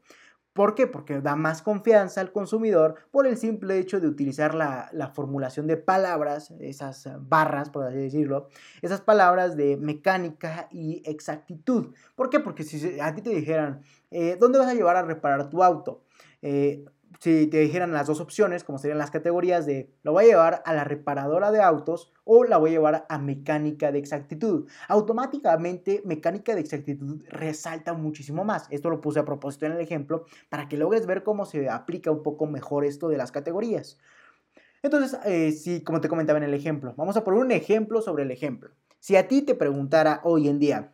¿Por qué? Porque da más confianza al consumidor por el simple hecho de utilizar la, formulación de palabras, esas barras, por así decirlo, esas palabras de mecánica y exactitud. ¿Por qué? Porque si a ti te dijeran, eh, ¿dónde vas a llevar a reparar tu auto? Eh, si te dijeran las dos opciones, como serían las categorías de lo voy a llevar a la reparadora de autos o la voy a llevar a mecánica de exactitud. Automáticamente mecánica de exactitud resalta muchísimo más. Esto lo puse a propósito en el ejemplo para que logres ver cómo se aplica un poco mejor esto de las categorías. Entonces, eh, sí, como te comentaba en el ejemplo, vamos a poner un ejemplo sobre el ejemplo. Si a ti te preguntara hoy en día,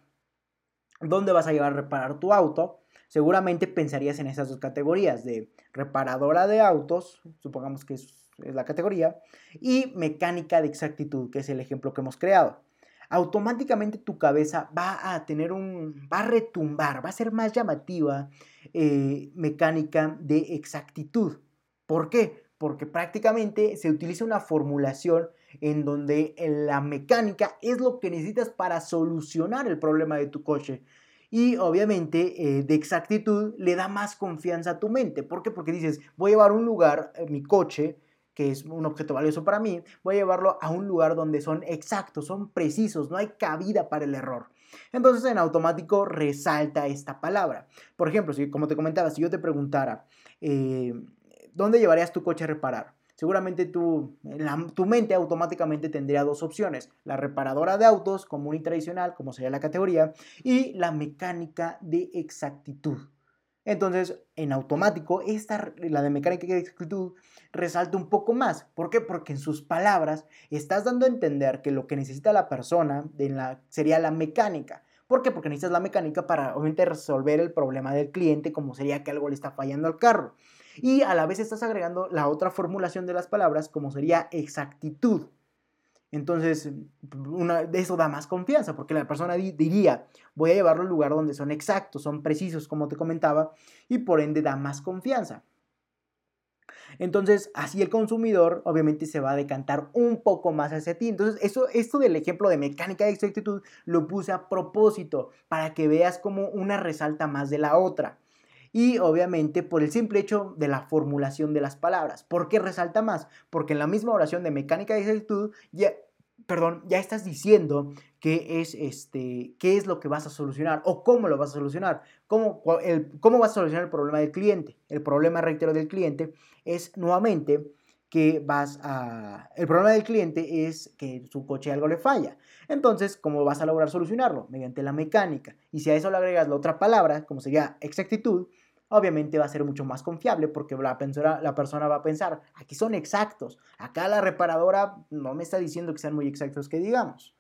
¿dónde vas a llevar a reparar tu auto? Seguramente pensarías en esas dos categorías de reparadora de autos, supongamos que es, la categoría, y mecánica de exactitud, que es el ejemplo que hemos creado. Automáticamente tu cabeza va a tener un, va a retumbar, va a ser más llamativa eh, mecánica de exactitud. ¿Por qué? Porque prácticamente se utiliza una formulación en donde la mecánica es lo que necesitas para solucionar el problema de tu coche. Y obviamente eh, de exactitud le da más confianza a tu mente. ¿Por qué? Porque dices, voy a llevar un lugar, eh, mi coche, que es un objeto valioso para mí, voy a llevarlo a un lugar donde son exactos, son precisos, no hay cabida para el error. Entonces en automático resalta esta palabra. Por ejemplo, si, como te comentaba, si yo te preguntara, eh, ¿dónde llevarías tu coche a reparar? Seguramente tu, mente automáticamente tendría dos opciones, la reparadora de autos común y tradicional, como sería la categoría, y la mecánica de exactitud. Entonces, en automático, esta, la de mecánica de exactitud resalta un poco más. ¿Por qué? Porque en sus palabras estás dando a entender que lo que necesita la persona sería la mecánica. ¿Por qué? Porque necesitas la mecánica para obviamente resolver el problema del cliente, como sería que algo le está fallando al carro. Y a la vez estás agregando la otra formulación de las palabras como sería exactitud. Entonces, eso da más confianza, porque la persona diría, voy a llevarlo al lugar donde son exactos, son precisos, como te comentaba, y por ende da más confianza. Entonces, así el consumidor obviamente se va a decantar un poco más hacia ti. Entonces, eso, esto del ejemplo de mecánica de exactitud lo puse a propósito para que veas cómo una resalta más de la otra. Y obviamente por el simple hecho de la formulación de las palabras. ¿Por qué resalta más? Porque en la misma oración de mecánica de exactitud ya, perdón, ya estás diciendo qué es, este, qué es lo que vas a solucionar o cómo lo vas a solucionar, cómo, el, cómo vas a solucionar el problema del cliente. El problema, reitero, del cliente es nuevamente que vas a... El problema del cliente es que su coche algo le falla. Entonces, ¿cómo vas a lograr solucionarlo? Mediante la mecánica. Y si a eso le agregas la otra palabra, como sería exactitud, obviamente va a ser mucho más confiable porque la persona, la persona va a pensar, aquí son exactos, acá la reparadora no me está diciendo que sean muy exactos que digamos.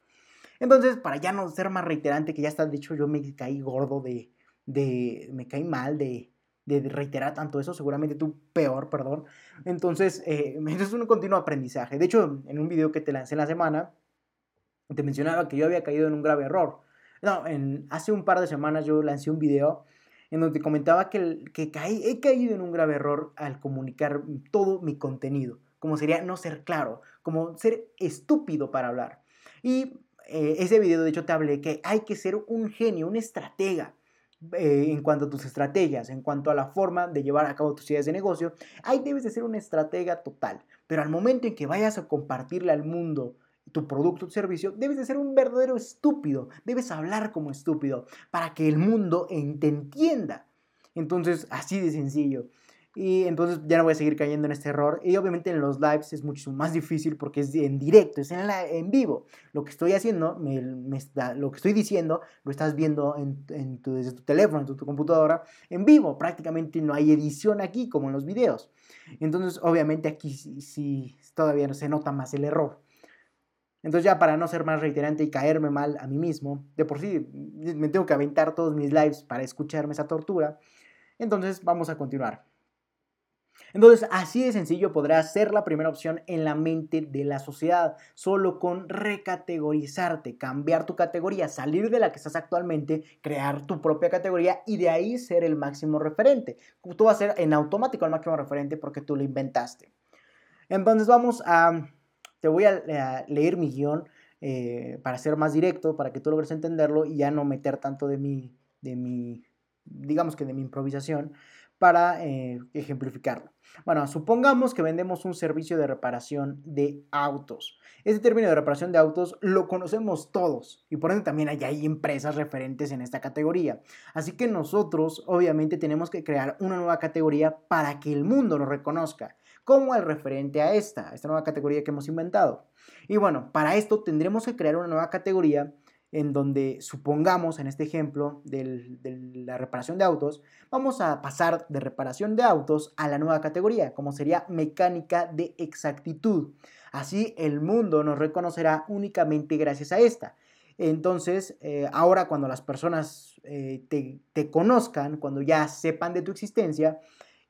Entonces, para ya no ser más reiterante, que ya está, de hecho yo me caí gordo de, de me caí mal de, de reiterar tanto eso, seguramente tú peor, perdón. Entonces, eh, es un continuo aprendizaje. De hecho, en un video que te lancé en la semana, te mencionaba que yo había caído en un grave error. No, en, hace un par de semanas yo lancé un video en donde comentaba que, que caí, he caído en un grave error al comunicar todo mi contenido, como sería no ser claro, como ser estúpido para hablar. Y eh, ese video de hecho te hablé que hay que ser un genio, un estratega. Eh, en cuanto a tus estrategias, en cuanto a la forma de llevar a cabo tus ideas de negocio, ahí debes de ser un estratega total. Pero al momento en que vayas a compartirle al mundo tu producto o servicio, debes de ser un verdadero estúpido, debes hablar como estúpido para que el mundo te entienda. Entonces, así de sencillo. Y entonces ya no voy a seguir cayendo en este error. Y obviamente en los lives es mucho más difícil porque es en directo, es en, la, en vivo. Lo que estoy haciendo, me, lo que estoy diciendo, lo estás viendo en, tu, desde tu teléfono, en tu, tu, computadora, en vivo. Prácticamente no hay edición aquí como en los videos. Entonces, obviamente aquí sí, todavía se nota más el error. Entonces ya para no ser más reiterante y caerme mal a mí mismo, de por sí me tengo que aventar todos mis lives para escucharme esa tortura, entonces vamos a continuar. Entonces, así de sencillo podrá ser la primera opción en la mente de la sociedad, solo con recategorizarte, cambiar tu categoría, salir de la que estás actualmente, crear tu propia categoría y de ahí ser el máximo referente. Tú vas a ser en automático el máximo referente porque tú lo inventaste. Entonces, vamos a te voy a, leer mi guion eh, para ser más directo, para que tú logres entenderlo y ya no meter tanto de mi, de mi digamos que de mi improvisación, para eh, ejemplificarlo. Bueno, supongamos que vendemos un servicio de reparación de autos. Este término de reparación de autos lo conocemos todos y por ende también hay, hay empresas referentes en esta categoría. Así que nosotros obviamente tenemos que crear una nueva categoría para que el mundo nos reconozca como el referente a esta, esta nueva categoría que hemos inventado. Y bueno, para esto tendremos que crear una nueva categoría en donde supongamos en este ejemplo de la reparación de autos, vamos a pasar de reparación de autos a la nueva categoría, como sería mecánica de exactitud. Así el mundo nos reconocerá únicamente gracias a esta. Entonces, eh, ahora cuando las personas eh, te, te conozcan, cuando ya sepan de tu existencia,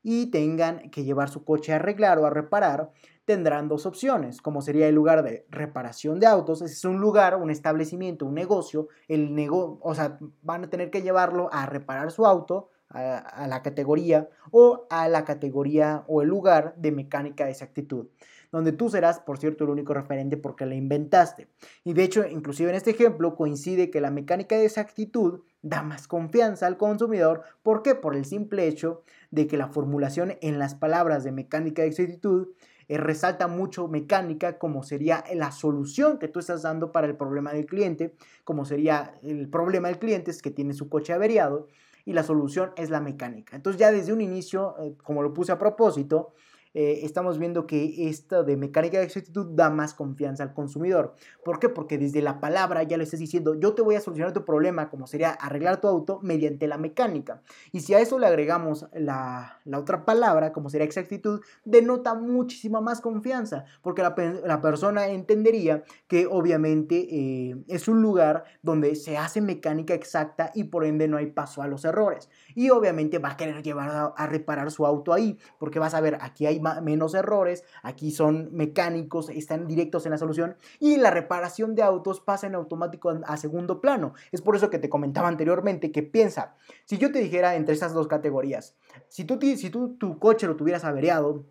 y tengan que llevar su coche a arreglar o a reparar, tendrán dos opciones, como sería el lugar de reparación de autos, es un lugar, un establecimiento, un negocio, el nego o sea, van a tener que llevarlo a reparar su auto, a, la categoría o a la categoría o el lugar de mecánica de exactitud, donde tú serás, por cierto, el único referente porque la inventaste. Y de hecho, inclusive en este ejemplo coincide que la mecánica de exactitud da más confianza al consumidor. ¿Por qué? Por el simple hecho de que la formulación en las palabras de mecánica de exactitud eh, resalta mucho mecánica como sería la solución que tú estás dando para el problema del cliente, como sería el problema del cliente es que tiene su coche averiado y la solución es la mecánica. Entonces ya desde un inicio, eh, como lo puse a propósito, eh, estamos viendo que esto de mecánica de exactitud da más confianza al consumidor. ¿Por qué? Porque desde la palabra ya le estás diciendo, yo te voy a solucionar tu problema, como sería arreglar tu auto, mediante la mecánica. Y si a eso le agregamos la, otra palabra, como sería exactitud, denota muchísima más confianza, porque la, persona entendería que obviamente eh, es un lugar donde se hace mecánica exacta y por ende no hay paso a los errores. Y obviamente va a querer llevar a, a reparar su auto ahí, porque vas a ver, aquí hay menos errores, aquí son mecánicos, están directos en la solución y la reparación de autos pasa en automático a segundo plano. Es por eso que te comentaba anteriormente que piensa, si yo te dijera entre estas dos categorías, si tú, si tú tu coche lo tuvieras averiado,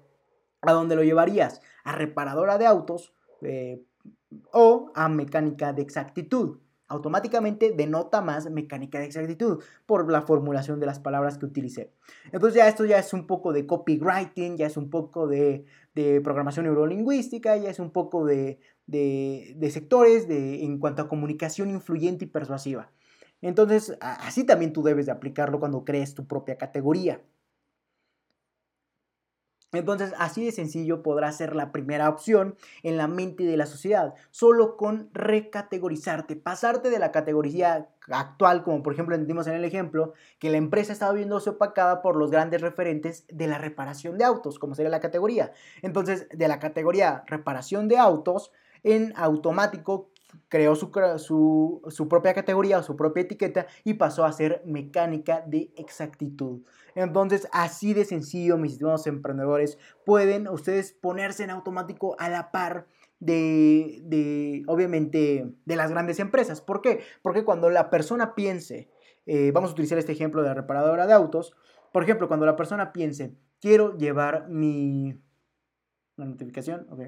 ¿a dónde lo llevarías? ¿A reparadora de autos eh, o a mecánica de exactitud? Automáticamente denota más mecánica de exactitud por la formulación de las palabras que utilicé. Entonces ya esto ya es un poco de copywriting, ya es un poco de, programación neurolingüística, ya es un poco de, de, sectores de, en cuanto a comunicación influyente y persuasiva. Entonces así también tú debes de aplicarlo cuando crees tu propia categoría. Entonces, así de sencillo podrá ser la primera opción en la mente de la sociedad, solo con recategorizarte, pasarte de la categoría actual, como por ejemplo entendimos en el ejemplo, que la empresa estaba viéndose opacada por los grandes referentes de la reparación de autos, como sería la categoría. Entonces, de la categoría reparación de autos, en automático creó su, su, propia categoría o su propia etiqueta y pasó a ser mecánica de exactitud. Entonces, así de sencillo, mis estimados emprendedores, pueden ustedes ponerse en automático a la par de, de obviamente, de las grandes empresas. ¿Por qué? Porque cuando la persona piense, eh, vamos a utilizar este ejemplo de la reparadora de autos, por ejemplo, cuando la persona piense, quiero llevar mi... La notificación, ok.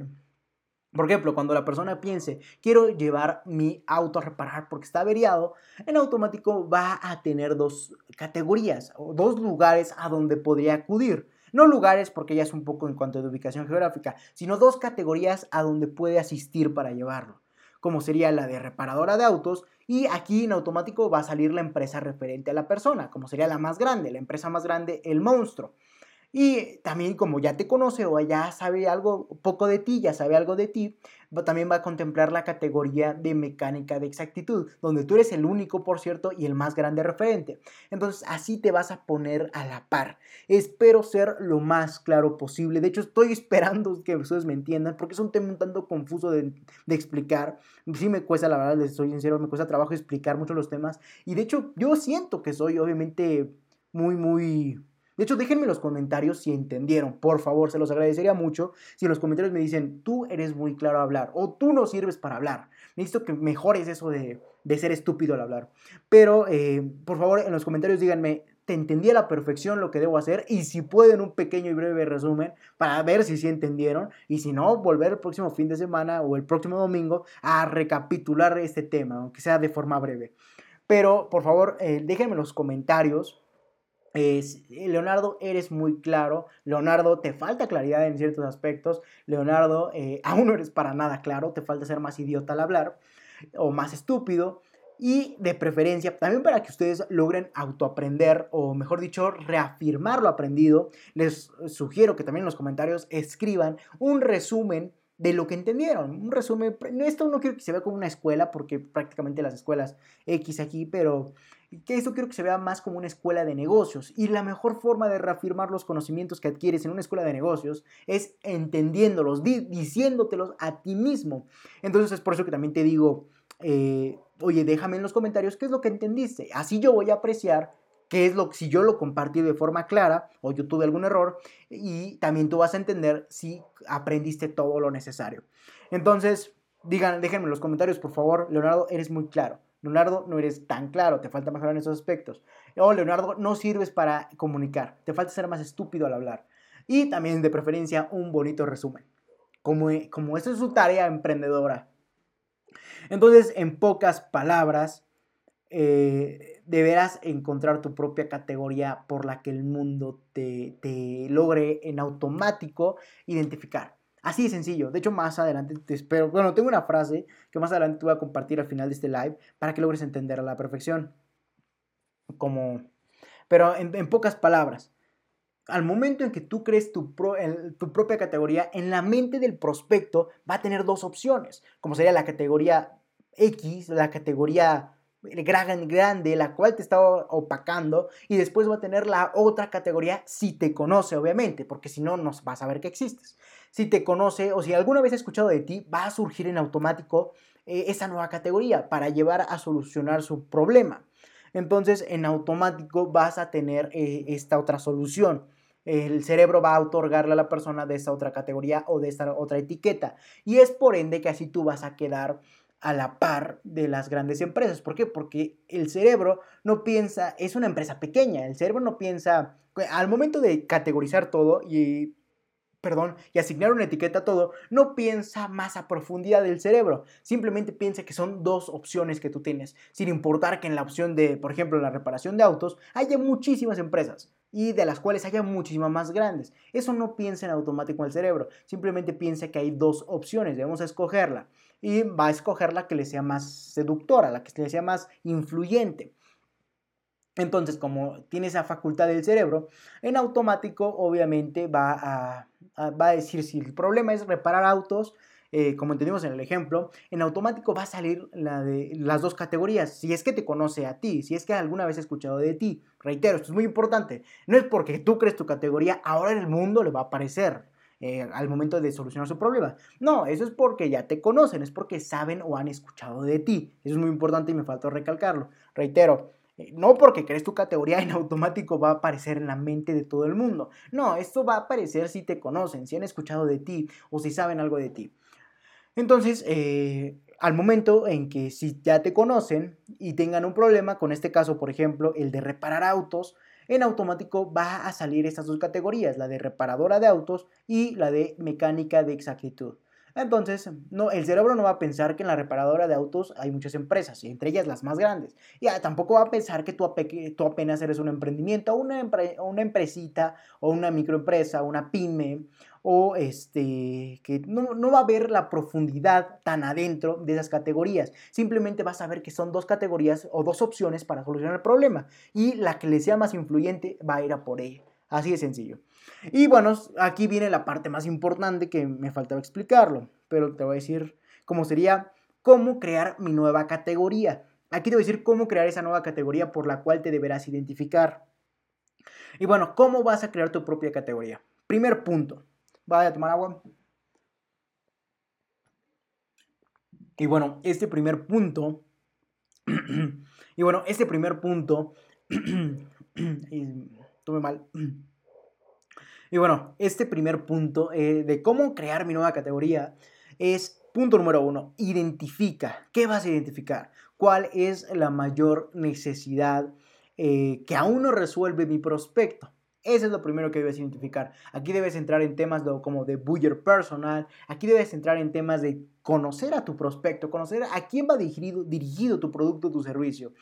Por ejemplo, cuando la persona piense, quiero llevar mi auto a reparar porque está averiado, en automático va a tener dos categorías o dos lugares a donde podría acudir. No lugares porque ya es un poco en cuanto a ubicación geográfica, sino dos categorías a donde puede asistir para llevarlo, como sería la de reparadora de autos y aquí en automático va a salir la empresa referente a la persona, como sería la más grande, la empresa más grande, el monstruo. Y también como ya te conoce o ya sabe algo poco de ti, ya sabe algo de ti, también va a contemplar la categoría de mecánica de exactitud, donde tú eres el único, por cierto, y el más grande referente. Entonces así te vas a poner a la par. Espero ser lo más claro posible. De hecho, estoy esperando que ustedes me entiendan, porque es un tema un tanto confuso de, explicar. Sí me cuesta, la verdad, les soy sincero, me cuesta trabajo explicar mucho los temas. Y de hecho, yo siento que soy obviamente muy, muy de hecho, déjenme en los comentarios si entendieron, por favor, se los agradecería mucho si en los comentarios me dicen, tú eres muy claro a hablar o tú no sirves para hablar. Necesito que mejores eso de, ser estúpido al hablar. Pero, eh, por favor, en los comentarios díganme, te entendí a la perfección lo que debo hacer y si pueden un pequeño y breve resumen para ver si sí entendieron y si no, volver el próximo fin de semana o el próximo domingo a recapitular este tema, aunque sea de forma breve. Pero, por favor, eh, déjenme en los comentarios es, eh, Leonardo, eres muy claro. Leonardo, te falta claridad en ciertos aspectos. Leonardo, eh, aún no eres para nada claro. Te falta ser más idiota al hablar o más estúpido. Y de preferencia, también para que ustedes logren autoaprender o mejor dicho, reafirmar lo aprendido, les sugiero que también en los comentarios escriban un resumen de lo que entendieron. Un resumen, esto no quiero que se vea como una escuela, porque prácticamente las escuelas X aquí, pero que esto quiero que se vea más como una escuela de negocios. Y la mejor forma de reafirmar los conocimientos que adquieres en una escuela de negocios es entendiéndolos, diciéndotelos a ti mismo. Entonces es por eso que también te digo, eh, oye, déjame en los comentarios qué es lo que entendiste. Así yo voy a apreciar qué es lo que, si yo lo compartí de forma clara o yo tuve algún error y también tú vas a entender si aprendiste todo lo necesario. Entonces, digan, déjenme en los comentarios, por favor, Leonardo, eres muy claro. Leonardo, no eres tan claro, te falta mejorar en esos aspectos. O Leonardo, no sirves para comunicar, te falta ser más estúpido al hablar. Y también de preferencia un bonito resumen, como, como esa es su tarea emprendedora. Entonces, en pocas palabras, eh, deberás encontrar tu propia categoría por la que el mundo te, te logre en automático identificar. Así de sencillo. De hecho, más adelante te espero. Bueno, tengo una frase que más adelante te voy a compartir al final de este live para que logres entender a la perfección. Como. Pero en, pocas palabras. al momento en que tú crees tu, tu propia categoría, en la mente del prospecto va a tener dos opciones, como sería la categoría X, la categoría gran, grande, la cual te está opacando, y después va a tener la otra categoría si te conoce, obviamente, porque si no, no vas a ver que existes. Si te conoce o si alguna vez ha escuchado de ti, va a surgir en automático eh, esa nueva categoría para llevar a solucionar su problema. Entonces, en automático vas a tener eh, esta otra solución el cerebro va a otorgarle a la persona de esta otra categoría o de esta otra etiqueta. Y es por ende que así tú vas a quedar a la par de las grandes empresas. ¿Por qué? Porque el cerebro no piensa, es una empresa pequeña, el cerebro no piensa, al momento de categorizar todo y perdón, y asignar una etiqueta a todo, no piensa más a profundidad del cerebro. Simplemente piensa que son dos opciones que tú tienes, sin importar que en la opción de, por ejemplo, la reparación de autos, haya muchísimas empresas y de las cuales haya muchísimas más grandes. Eso no piensa en automático el cerebro, simplemente piensa que hay dos opciones, debemos escogerla y va a escoger la que le sea más seductora, la que le sea más influyente. Entonces, como tiene esa facultad del cerebro, en automático obviamente va a, va a decir si el problema es reparar autos, eh, como entendimos en el ejemplo, en automático va a salir de las dos categorías. Si es que te conoce a ti, si es que alguna vez ha escuchado de ti. Reitero, esto es muy importante. No es porque tú crees tu categoría, ahora en el mundo le va a aparecer. Eh, al momento de solucionar su problema. No, eso es porque ya te conocen, es porque saben o han escuchado de ti. Eso es muy importante y me faltó recalcarlo. Reitero, eh, no porque crees tu categoría en automático va a aparecer en la mente de todo el mundo. No, esto va a aparecer si te conocen, si han escuchado de ti o si saben algo de ti. Entonces, eh, al momento en que si ya te conocen y tengan un problema, con este caso, por ejemplo, el de reparar autos, en automático va a salir estas dos categorías, la de reparadora de autos y la de mecánica de exactitud. Entonces, no, el cerebro no va a pensar que en la reparadora de autos hay muchas empresas, entre ellas las más grandes. Y ah, tampoco va a pensar que tú, apenas eres un emprendimiento, una, una empresita, o una microempresa, una pyme, o este, que no, no, va a ver la profundidad tan adentro de esas categorías. Simplemente vas a ver que son dos categorías o dos opciones para solucionar el problema. Y la que le sea más influyente va a ir a por ella. Así de sencillo. Y bueno, aquí viene la parte más importante que me faltaba explicarlo, pero te voy a decir cómo sería cómo crear mi nueva categoría. Aquí te voy a decir cómo crear esa nueva categoría por la cual te deberás identificar. Y bueno, ¿cómo vas a crear tu propia categoría? Primer punto, vaya a tomar agua. Y bueno, este primer punto, y bueno, este primer punto, tome mal. Y bueno, este primer punto eh, de cómo crear mi nueva categoría es punto número uno, identifica. ¿Qué vas a identificar? ¿Cuál es la mayor necesidad eh, que aún no resuelve mi prospecto? Eso es lo primero que debes identificar. Aquí debes entrar en temas como de buyer personal. Aquí debes entrar en temas de conocer a tu prospecto, conocer a quién va dirigido, tu producto, tu servicio.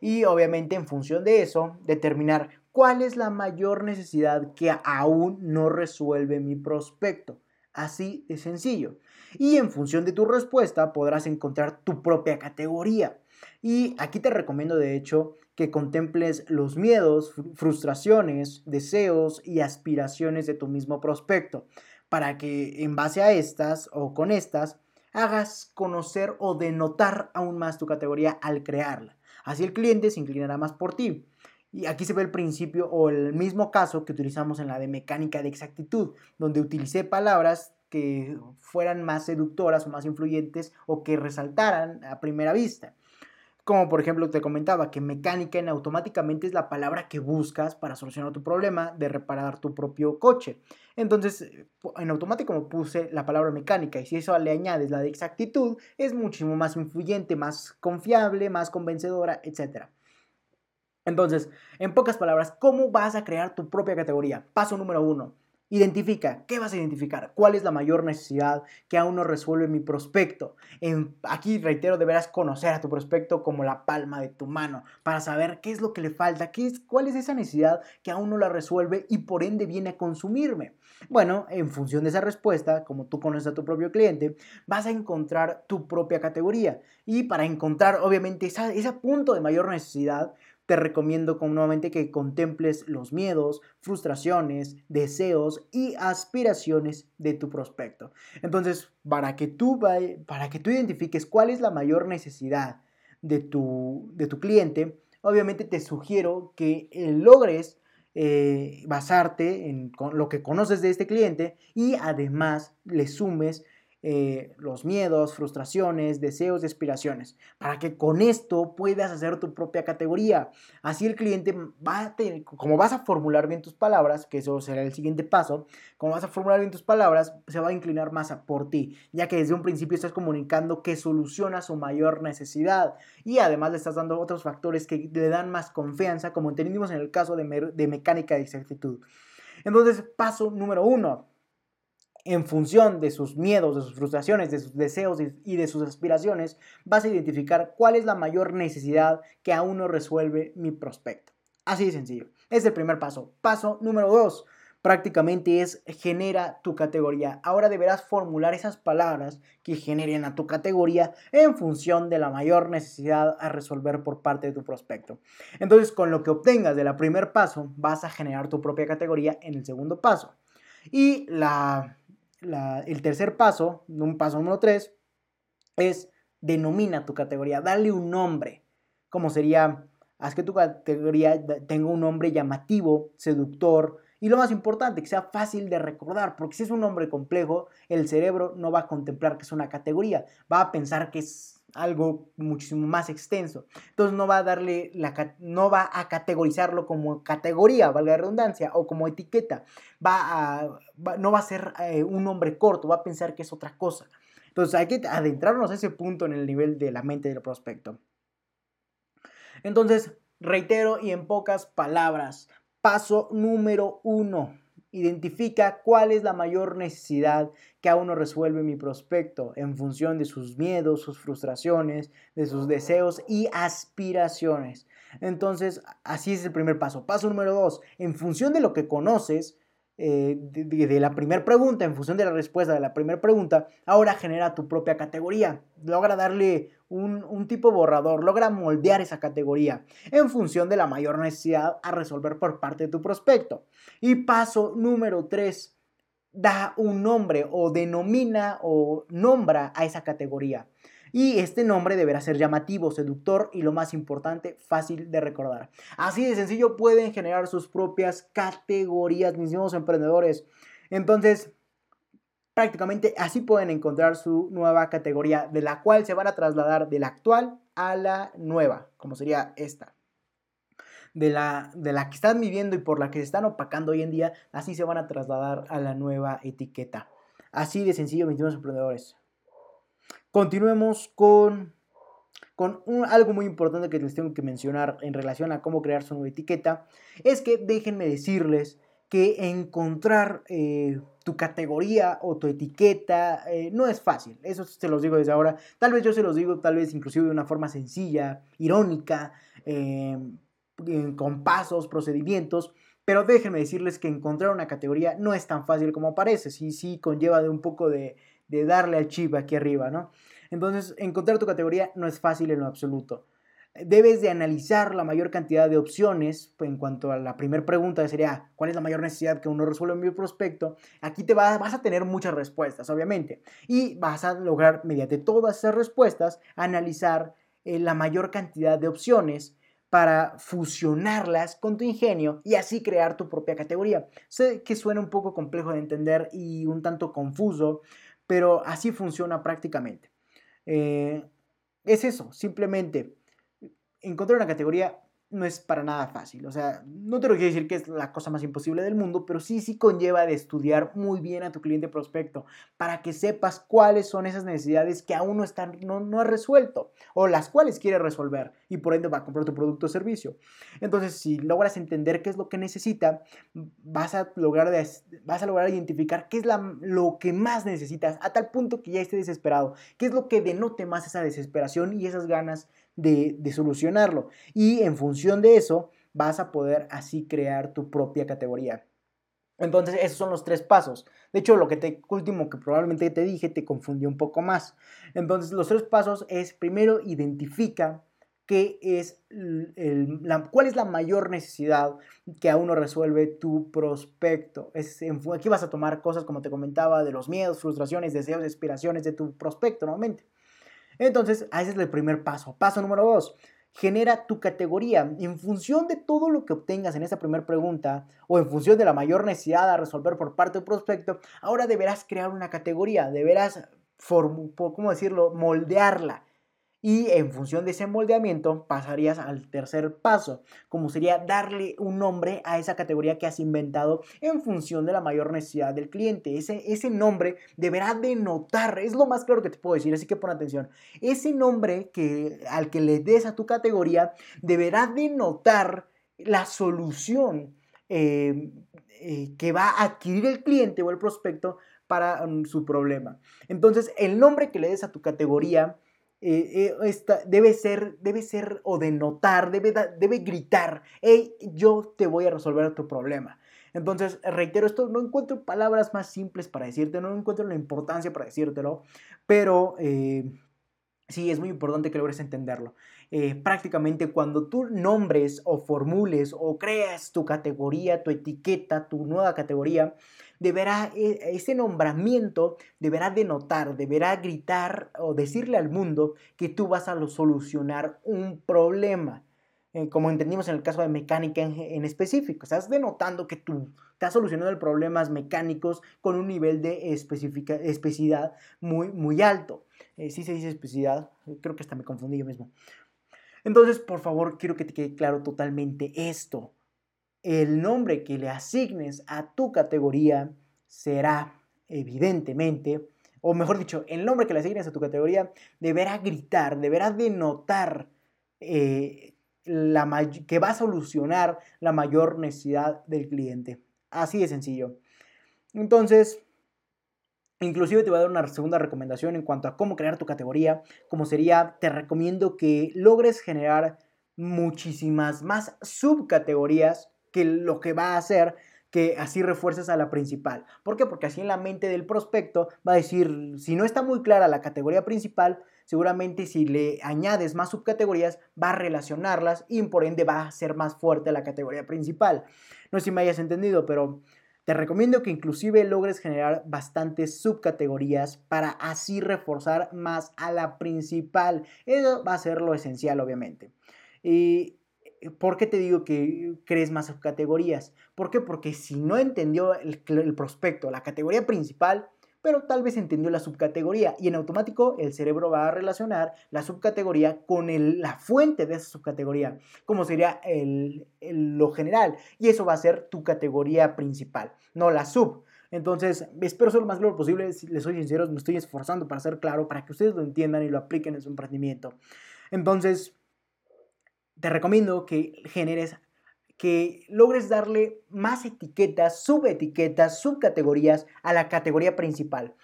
Y obviamente en función de eso, determinar cuál es la mayor necesidad que aún no resuelve mi prospecto. Así de sencillo. Y en función de tu respuesta podrás encontrar tu propia categoría. Y aquí te recomiendo de hecho que contemples los miedos, frustraciones, deseos y aspiraciones de tu mismo prospecto, para que en base a estas o con estas hagas conocer o denotar aún más tu categoría al crearla. Así el cliente se inclinará más por ti. Y aquí se ve el principio o el mismo caso que utilizamos en la de mecánica de exactitud, donde utilicé palabras que fueran más seductoras o más influyentes o que resaltaran a primera vista. Como por ejemplo te comentaba que mecánica en automáticamente es la palabra que buscas para solucionar tu problema de reparar tu propio coche. Entonces en automático me puse la palabra mecánica y si eso le añades la de exactitud es muchísimo más influyente, más confiable, más convencedora, etc. Entonces, en pocas palabras, ¿cómo vas a crear tu propia categoría? Paso número uno Identifica, ¿qué vas a identificar? ¿Cuál es la mayor necesidad que aún no resuelve mi prospecto? En, aquí reitero, deberás conocer a tu prospecto como la palma de tu mano para saber qué es lo que le falta, qué es, cuál es esa necesidad que aún no la resuelve y por ende viene a consumirme. Bueno, en función de esa respuesta, como tú conoces a tu propio cliente, vas a encontrar tu propia categoría y para encontrar obviamente ese punto de mayor necesidad, te recomiendo nuevamente que contemples los miedos, frustraciones, deseos y aspiraciones de tu prospecto. Entonces, para que tú, para que tú identifiques cuál es la mayor necesidad de tu, de tu cliente, obviamente te sugiero que eh, logres eh, basarte en lo que conoces de este cliente y además le sumes eh, los miedos, frustraciones, deseos y aspiraciones, para que con esto puedas hacer tu propia categoría. Así el cliente va a tener, como vas a formular bien tus palabras, que eso será el siguiente paso, como vas a formular bien tus palabras, se va a inclinar más por ti, ya que desde un principio estás comunicando que soluciona su mayor necesidad y además le estás dando otros factores que le dan más confianza, como entendimos en el caso de, de mecánica de exactitud. Entonces, paso número uno, en función de sus miedos, de sus frustraciones, de sus deseos y de sus aspiraciones, vas a identificar cuál es la mayor necesidad que aún no resuelve mi prospecto. Así de sencillo. Es el primer paso. Paso número dos, prácticamente es genera tu categoría. Ahora deberás formular esas palabras que generen a tu categoría en función de la mayor necesidad a resolver por parte de tu prospecto. Entonces, con lo que obtengas del primer paso, vas a generar tu propia categoría en el segundo paso. Y la el tercer paso, un paso número tres, es denomina tu categoría, dale un nombre, como sería, haz que tu categoría tenga un nombre llamativo, seductor, y lo más importante, que sea fácil de recordar, porque si es un nombre complejo, el cerebro no va a contemplar que es una categoría, va a pensar que es algo muchísimo más extenso. Entonces no va a darle la no va a categorizarlo como categoría, valga la redundancia, o como etiqueta. Va no va a ser eh, un nombre corto, va a pensar que es otra cosa. Entonces hay que adentrarnos a ese punto en el nivel de la mente del prospecto. Entonces, reitero y en pocas palabras, paso número uno Identifica cuál es la mayor necesidad que aún no resuelve mi prospecto en función de sus miedos, sus frustraciones, de sus deseos y aspiraciones. Entonces, así es el primer paso. Paso número dos, en función de lo que conoces, eh, de, la primera pregunta, en función de la respuesta de la primera pregunta, ahora genera tu propia categoría. Logra darle un, un, tipo borrador, logra moldear esa categoría en función de la mayor necesidad a resolver por parte de tu prospecto. Y paso número 3, da un nombre o denomina o nombra a esa categoría. Y este nombre deberá ser llamativo, seductor y lo más importante, fácil de recordar. Así de sencillo pueden generar sus propias categorías, mis nuevos emprendedores. Entonces, prácticamente así pueden encontrar su nueva categoría, de la cual se van a trasladar de la actual a la nueva, como sería esta. De la, de la que están viviendo y por la que se están opacando hoy en día, así se van a trasladar a la nueva etiqueta. Así de sencillo, mis emprendedores. Continuemos con, con algo muy importante que les tengo que mencionar en relación a cómo crear su nueva etiqueta. Es que déjenme decirles que encontrar eh, tu categoría o tu etiqueta eh, no es fácil. Eso se los digo desde ahora. Tal vez yo se los digo, tal vez inclusive de una forma sencilla, irónica, eh, con pasos, procedimientos. Pero déjenme decirles que encontrar una categoría no es tan fácil como parece. Sí, sí, conlleva de un poco de, de darle al chip aquí arriba, ¿no? Entonces, encontrar tu categoría no es fácil en lo absoluto. Debes de analizar la mayor cantidad de opciones en cuanto a la primera pregunta sería ¿cuál es la mayor necesidad que uno resuelve en mi prospecto? Aquí te vas a tener muchas respuestas, obviamente, y vas a lograr mediante todas esas respuestas analizar eh, la mayor cantidad de opciones para fusionarlas con tu ingenio y así crear tu propia categoría. Sé que suena un poco complejo de entender y un tanto confuso, pero así funciona prácticamente. Eh, es eso, simplemente encontrar una categoría no es para nada fácil. O sea, no te lo quiero decir que es la cosa más imposible del mundo, pero sí, sí conlleva de estudiar muy bien a tu cliente prospecto para que sepas cuáles son esas necesidades que aún no están, no, no has resuelto o las cuales quieres resolver y por ende va a comprar tu producto o servicio. Entonces, si logras entender qué es lo que necesita, vas a lograr, vas a lograr identificar qué es la, lo que más necesitas a tal punto que ya esté desesperado, qué es lo que denote más esa desesperación y esas ganas de, solucionarlo. Y en función de eso, vas a poder así crear tu propia categoría. Entonces, esos son los tres pasos. De hecho, lo que te último que probablemente te dije te confundió un poco más. Entonces, los tres pasos es primero identifica qué es la, cuál es la mayor necesidad que aún no resuelve tu prospecto. Es, aquí vas a tomar cosas, como te comentaba, de los miedos, frustraciones, deseos, aspiraciones de tu prospecto nuevamente. Entonces, ese es el primer paso. Paso número dos. Genera tu categoría. En función de todo lo que obtengas en esta primera pregunta o en función de la mayor necesidad a resolver por parte del prospecto, ahora deberás crear una categoría, deberás, ¿cómo decirlo?, moldearla y en función de ese moldeamiento pasarías al tercer paso, como sería darle un nombre a esa categoría que has inventado en función de la mayor necesidad del cliente. Ese, ese nombre deberá denotar, es lo más claro que te puedo decir, así que pon atención. Ese nombre que, al que le des a tu categoría deberá denotar la solución eh, eh, que va a adquirir el cliente o el prospecto para mm, su problema. Entonces, el nombre que le des a tu categoría eh, eh, debe, ser, debe ser o denotar, debe, debe gritar, hey, yo te voy a resolver tu problema. Entonces, reitero esto, no encuentro palabras más simples para decirte, no encuentro la importancia para decírtelo, pero eh, sí, es muy importante que logres entenderlo. prácticamente cuando tú nombres o formules o creas tu categoría, tu etiqueta, tu nueva categoría, deberá, e, ese nombramiento deberá denotar, deberá gritar o decirle al mundo que tú vas a solucionar un problema. Eh, como entendimos en el caso de mecánica en, específico, estás denotando que tú estás solucionando problemas mecánicos con un nivel de especificidad muy, muy alto. Eh, sí se dice especificidad, creo que hasta me confundí yo mismo. Entonces, por favor, quiero que te quede claro totalmente esto el nombre que le asignes a tu categoría será evidentemente, o mejor dicho, el nombre que le asignes a tu categoría deberá gritar, deberá denotar eh, la que va a solucionar la mayor necesidad del cliente. Así de sencillo. Entonces, inclusive te voy a dar una segunda recomendación en cuanto a cómo crear tu categoría, como sería, te recomiendo que logres generar muchísimas más subcategorías que lo que va a hacer que así refuerces a la principal. ¿Por qué? Porque así en la mente del prospecto va a decir, si no está muy clara la categoría principal, seguramente si le añades más subcategorías, va a relacionarlas y por ende va a ser más fuerte la categoría principal. No sé si me hayas entendido, pero te recomiendo que inclusive logres generar bastantes subcategorías para así reforzar más a la principal. Eso va a ser lo esencial, obviamente. Y ¿Por qué te digo que crees más subcategorías? ¿Por qué? Porque si no entendió el, prospecto, la categoría principal, pero tal vez entendió la subcategoría y en automático el cerebro va a relacionar la subcategoría con la fuente de esa subcategoría, como sería lo general. Y eso va a ser tu categoría principal, no la sub. Entonces, espero ser lo más claro posible, les soy sincero, me estoy esforzando para ser claro, para que ustedes lo entiendan y lo apliquen en su emprendimiento. Entonces, te recomiendo que generes, que logres darle más etiquetas, subetiquetas, subcategorías a la categoría principal.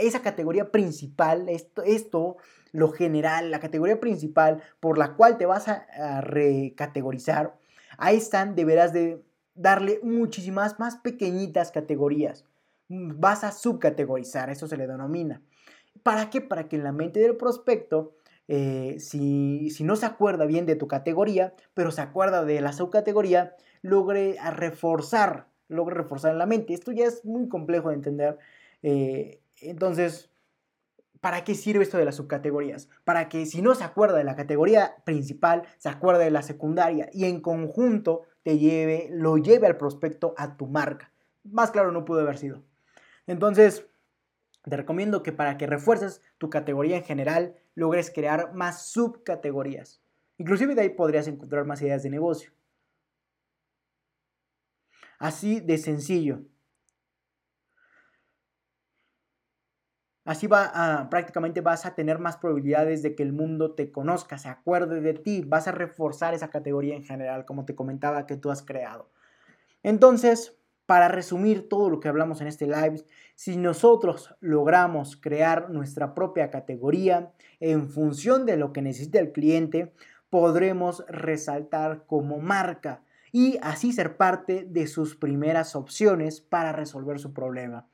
esa categoría principal, esto, esto, lo general, la categoría principal por la cual te vas a, recategorizar, ahí están, deberás de darle muchísimas más pequeñitas categorías. Vas a subcategorizar, eso se le denomina. ¿Para qué? Para que en la mente del prospecto eh, si, no se acuerda bien de tu categoría, pero se acuerda de la subcategoría, logre reforzar, logre reforzar en la mente. Esto ya es muy complejo de entender. Eh, entonces, ¿para qué sirve esto de las subcategorías? Para que si no se acuerda de la categoría principal, se acuerde de la secundaria y en conjunto te lleve, lo lleve al prospecto a tu marca. Más claro no pudo haber sido. Entonces, te recomiendo que para que refuerces tu categoría en general, logres crear más subcategorías. Inclusive de ahí podrías encontrar más ideas de negocio. Así de sencillo. Así va a, prácticamente vas a tener más probabilidades de que el mundo te conozca, se acuerde de ti, vas a reforzar esa categoría en general, como te comentaba que tú has creado. Entonces, para resumir todo lo que hablamos en este live, si nosotros logramos crear nuestra propia categoría en función de lo que necesita el cliente, podremos resaltar como marca y así ser parte de sus primeras opciones para resolver su problema.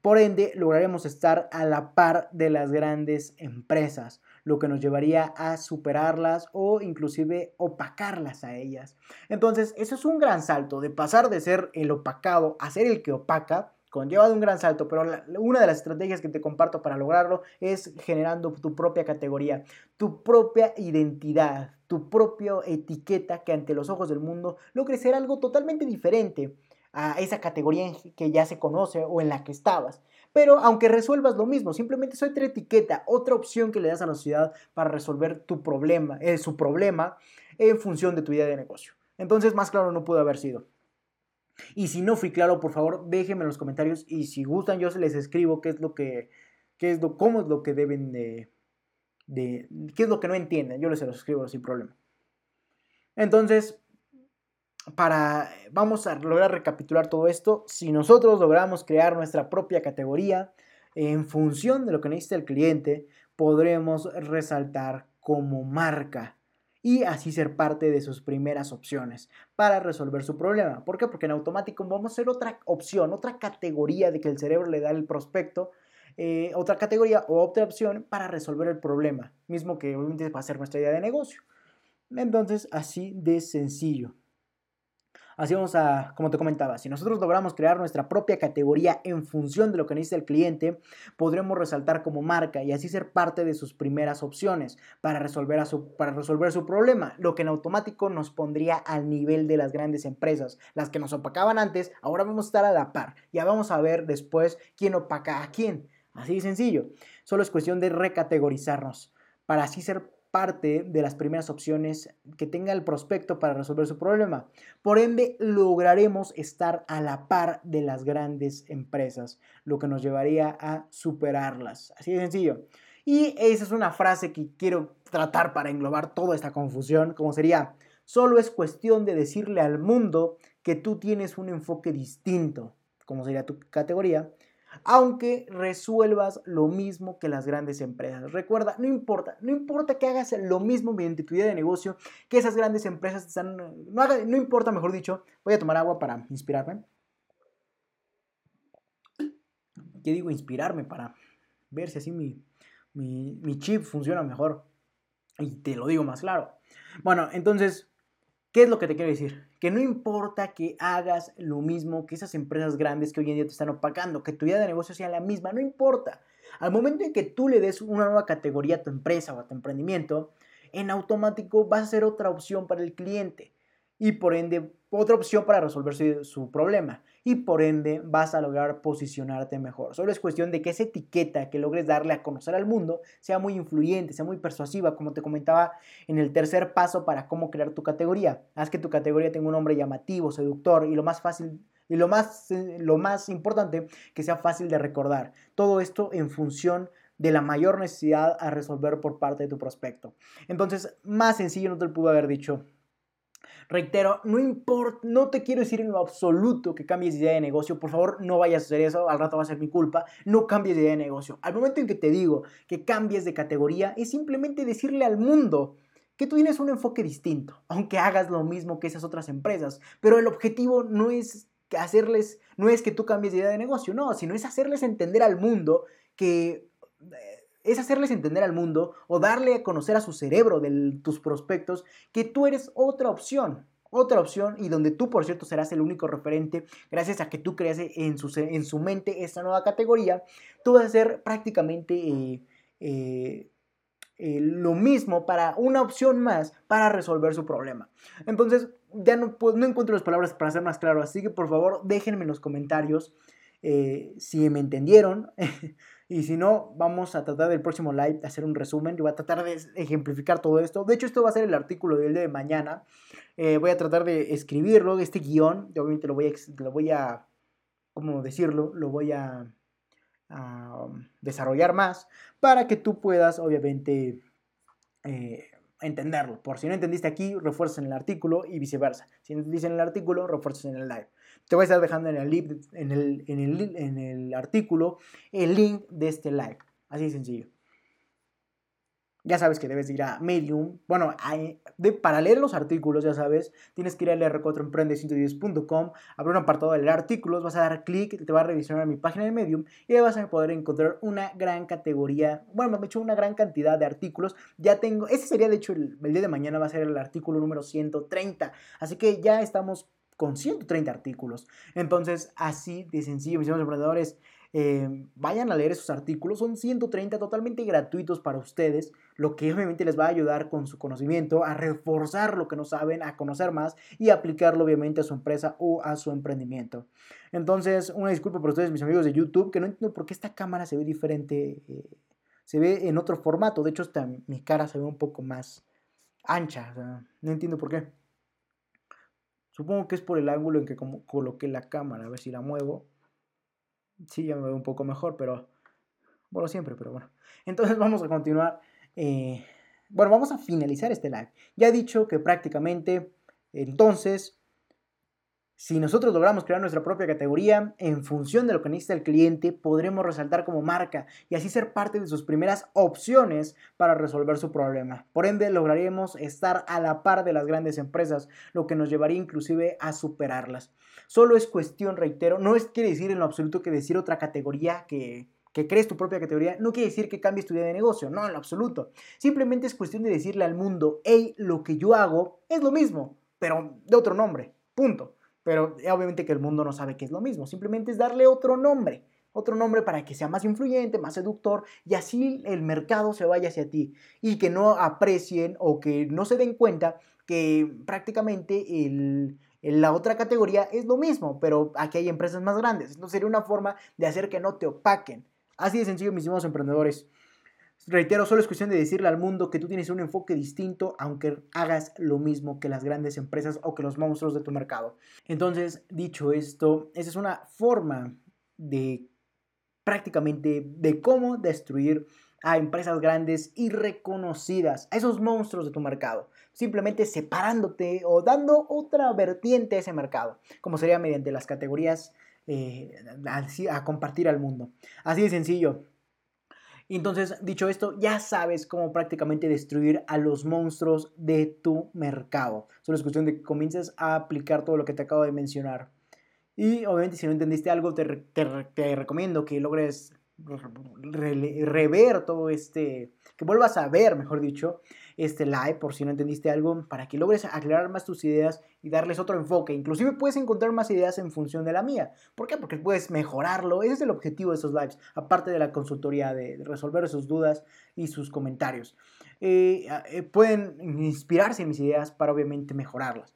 Por ende, lograremos estar a la par de las grandes empresas, lo que nos llevaría a superarlas o inclusive opacarlas a ellas. Entonces, eso es un gran salto de pasar de ser el opacado a ser el que opaca conlleva de un gran salto, pero una de las estrategias que te comparto para lograrlo es generando tu propia categoría, tu propia identidad, tu propia etiqueta que ante los ojos del mundo logre ser algo totalmente diferente a esa categoría que ya se conoce o en la que estabas. Pero aunque resuelvas lo mismo, simplemente es otra etiqueta, otra opción que le das a la sociedad para resolver tu problema, eh, su problema en función de tu idea de negocio. Entonces, más claro no pudo haber sido. Y si no fui claro, por favor, déjenme en los comentarios y si gustan yo les escribo qué es lo que, qué es lo, cómo es lo que deben de, de, qué es lo que no entienden. Yo les escribo sin problema. Entonces, para, vamos a lograr recapitular todo esto. Si nosotros logramos crear nuestra propia categoría en función de lo que necesita el cliente, podremos resaltar como marca y así ser parte de sus primeras opciones para resolver su problema. ¿Por qué? Porque en automático vamos a ser otra opción, otra categoría de que el cerebro le da el prospecto, eh, otra categoría o otra opción para resolver el problema, mismo que obviamente va a ser nuestra idea de negocio. Entonces, así de sencillo. Así vamos a, como te comentaba, si nosotros logramos crear nuestra propia categoría en función de lo que necesita el cliente, podremos resaltar como marca y así ser parte de sus primeras opciones para resolver, su, para resolver su problema, lo que en automático nos pondría al nivel de las grandes empresas. Las que nos opacaban antes, ahora vamos a estar a la par. Ya vamos a ver después quién opaca a quién. Así de sencillo. Solo es cuestión de recategorizarnos para así ser parte de las primeras opciones que tenga el prospecto para resolver su problema. Por ende, lograremos estar a la par de las grandes empresas, lo que nos llevaría a superarlas. Así de sencillo. Y esa es una frase que quiero tratar para englobar toda esta confusión, como sería, solo es cuestión de decirle al mundo que tú tienes un enfoque distinto, como sería tu categoría, aunque resuelvas lo mismo que las grandes empresas. Recuerda, no importa, no importa que hagas lo mismo mediante tu idea de negocio que esas grandes empresas están, no, no importa, mejor dicho, voy a tomar agua para inspirarme. ¿Qué digo? Inspirarme para ver si así mi, mi, mi chip funciona mejor. Y te lo digo más claro. Bueno, entonces, ¿Qué es lo que te quiero decir? Que no importa que hagas lo mismo que esas empresas grandes que hoy en día te están opacando, que tu idea de negocio sea la misma, no importa. Al momento en que tú le des una nueva categoría a tu empresa o a tu emprendimiento, en automático vas a ser otra opción para el cliente y por ende otra opción para resolver su, problema y por ende vas a lograr posicionarte mejor. Solo es cuestión de que esa etiqueta que logres darle a conocer al mundo sea muy influyente, sea muy persuasiva, como te comentaba en el tercer paso para cómo crear tu categoría. Haz que tu categoría tenga un nombre llamativo, seductor y lo más fácil y lo más, lo más importante, que sea fácil de recordar. Todo esto en función de la mayor necesidad a resolver por parte de tu prospecto. Entonces, más sencillo no te lo pudo haber dicho Reitero, no importa, no te quiero decir en lo absoluto que cambies de idea de negocio. Por favor, no vayas a hacer eso, al rato va a ser mi culpa. No cambies de idea de negocio. Al momento en que te digo que cambies de categoría, es simplemente decirle al mundo que tú tienes un enfoque distinto, aunque hagas lo mismo que esas otras empresas. Pero el objetivo no es hacerles, no es que tú cambies de idea de negocio, no, sino es hacerles entender al mundo que eh, es hacerles entender al mundo o darle a conocer a su cerebro de tus prospectos que tú eres otra opción, otra opción y donde tú, por cierto, serás el único referente gracias a que tú creas en su, en su mente esta nueva categoría, tú vas a ser prácticamente eh, eh, eh, lo mismo para una opción más para resolver su problema. Entonces, ya no, no encuentro las palabras para ser más claro, así que por favor déjenme en los comentarios si me entendieron. Y si no, vamos a tratar del próximo live de hacer un resumen. Yo voy a tratar de ejemplificar todo esto. De hecho, esto va a ser el artículo del día de mañana. Eh, voy a tratar de escribirlo, este guion. obviamente lo voy a, lo voy a ¿cómo decirlo? Lo voy a, um, desarrollar más para que tú puedas, obviamente, eh, entenderlo. Por si no entendiste aquí, refuerzas en el artículo y viceversa. Si no entendiste en el artículo, refuerzas en el live. Te voy a estar dejando en el, en el, en el, en el artículo el link de este live. Así de sencillo. ya sabes que debes ir a Medium. Bueno, de, para leer los artículos, ya sabes, tienes que ir a lr4emprende110.com, abrir un apartado de leer artículos, vas a dar clic, te va a revisar a mi página de Medium y ahí vas a poder encontrar una gran categoría, bueno, me he hecho una gran cantidad de artículos. Ya tengo, ese sería de hecho el, el día de mañana va a ser el artículo número 130, así que ya estamos con 130 artículos. Entonces, así de sencillo, mis emprendedores. Eh, vayan a leer esos artículos, son 130 totalmente gratuitos para ustedes, lo que obviamente les va a ayudar con su conocimiento a reforzar lo que no saben, a conocer más y aplicarlo obviamente a su empresa o a su emprendimiento. Entonces, una disculpa por ustedes, mis amigos de YouTube, que no entiendo por qué esta cámara se ve diferente, eh, se ve en otro formato, de hecho mi cara se ve un poco más ancha, no entiendo por qué. Supongo que es por el ángulo en que coloqué la cámara, a ver si la muevo sí, ya me veo un poco mejor, pero bueno, siempre, pero bueno. Entonces vamos a continuar. Eh, bueno, vamos a finalizar este live. Ya he dicho que prácticamente, entonces, si nosotros logramos crear nuestra propia categoría, en función de lo que necesita el cliente, podremos resaltar como marca y así ser parte de sus primeras opciones para resolver su problema. Por ende, lograremos estar a la par de las grandes empresas, lo que nos llevaría inclusive a superarlas. Solo es cuestión, reitero, no es quiere decir en lo absoluto que decir otra categoría que, crees tu propia categoría, no quiere decir que cambies tu idea de negocio, no, en lo absoluto. Simplemente es cuestión de decirle al mundo, hey, lo que yo hago es lo mismo, pero de otro nombre, punto. Pero obviamente que el mundo no sabe que es lo mismo, simplemente es darle otro nombre, otro nombre para que sea más influyente, más seductor y así el mercado se vaya hacia ti y que no aprecien o que no se den cuenta que prácticamente el, la otra categoría es lo mismo, pero aquí hay empresas más grandes. Entonces sería una forma de hacer que no te opaquen. Así de sencillo, mis estimados emprendedores. Reitero, solo es cuestión de decirle al mundo que tú tienes un enfoque distinto, aunque hagas lo mismo que las grandes empresas o que los monstruos de tu mercado. Entonces, dicho esto, esa es una forma de prácticamente de cómo destruir a empresas grandes y reconocidas, a esos monstruos de tu mercado, simplemente separándote o dando otra vertiente a ese mercado, como sería mediante las categorías eh, a compartir al mundo. Así de sencillo. Entonces, dicho esto, ya sabes cómo prácticamente destruir a los monstruos de tu mercado. Solo es cuestión de que comiences a aplicar todo lo que te acabo de mencionar. Y obviamente si no entendiste algo, te, te recomiendo que logres rever todo este, que vuelvas a ver, mejor dicho, este live por si no entendiste algo, para que logres aclarar más tus ideas y darles otro enfoque. Inclusive puedes encontrar más ideas en función de la mía. ¿Por qué? Porque puedes mejorarlo. Ese es el objetivo de estos lives, aparte de la consultoría, de resolver sus dudas y sus comentarios. Eh, eh, pueden inspirarse en mis ideas para obviamente mejorarlas.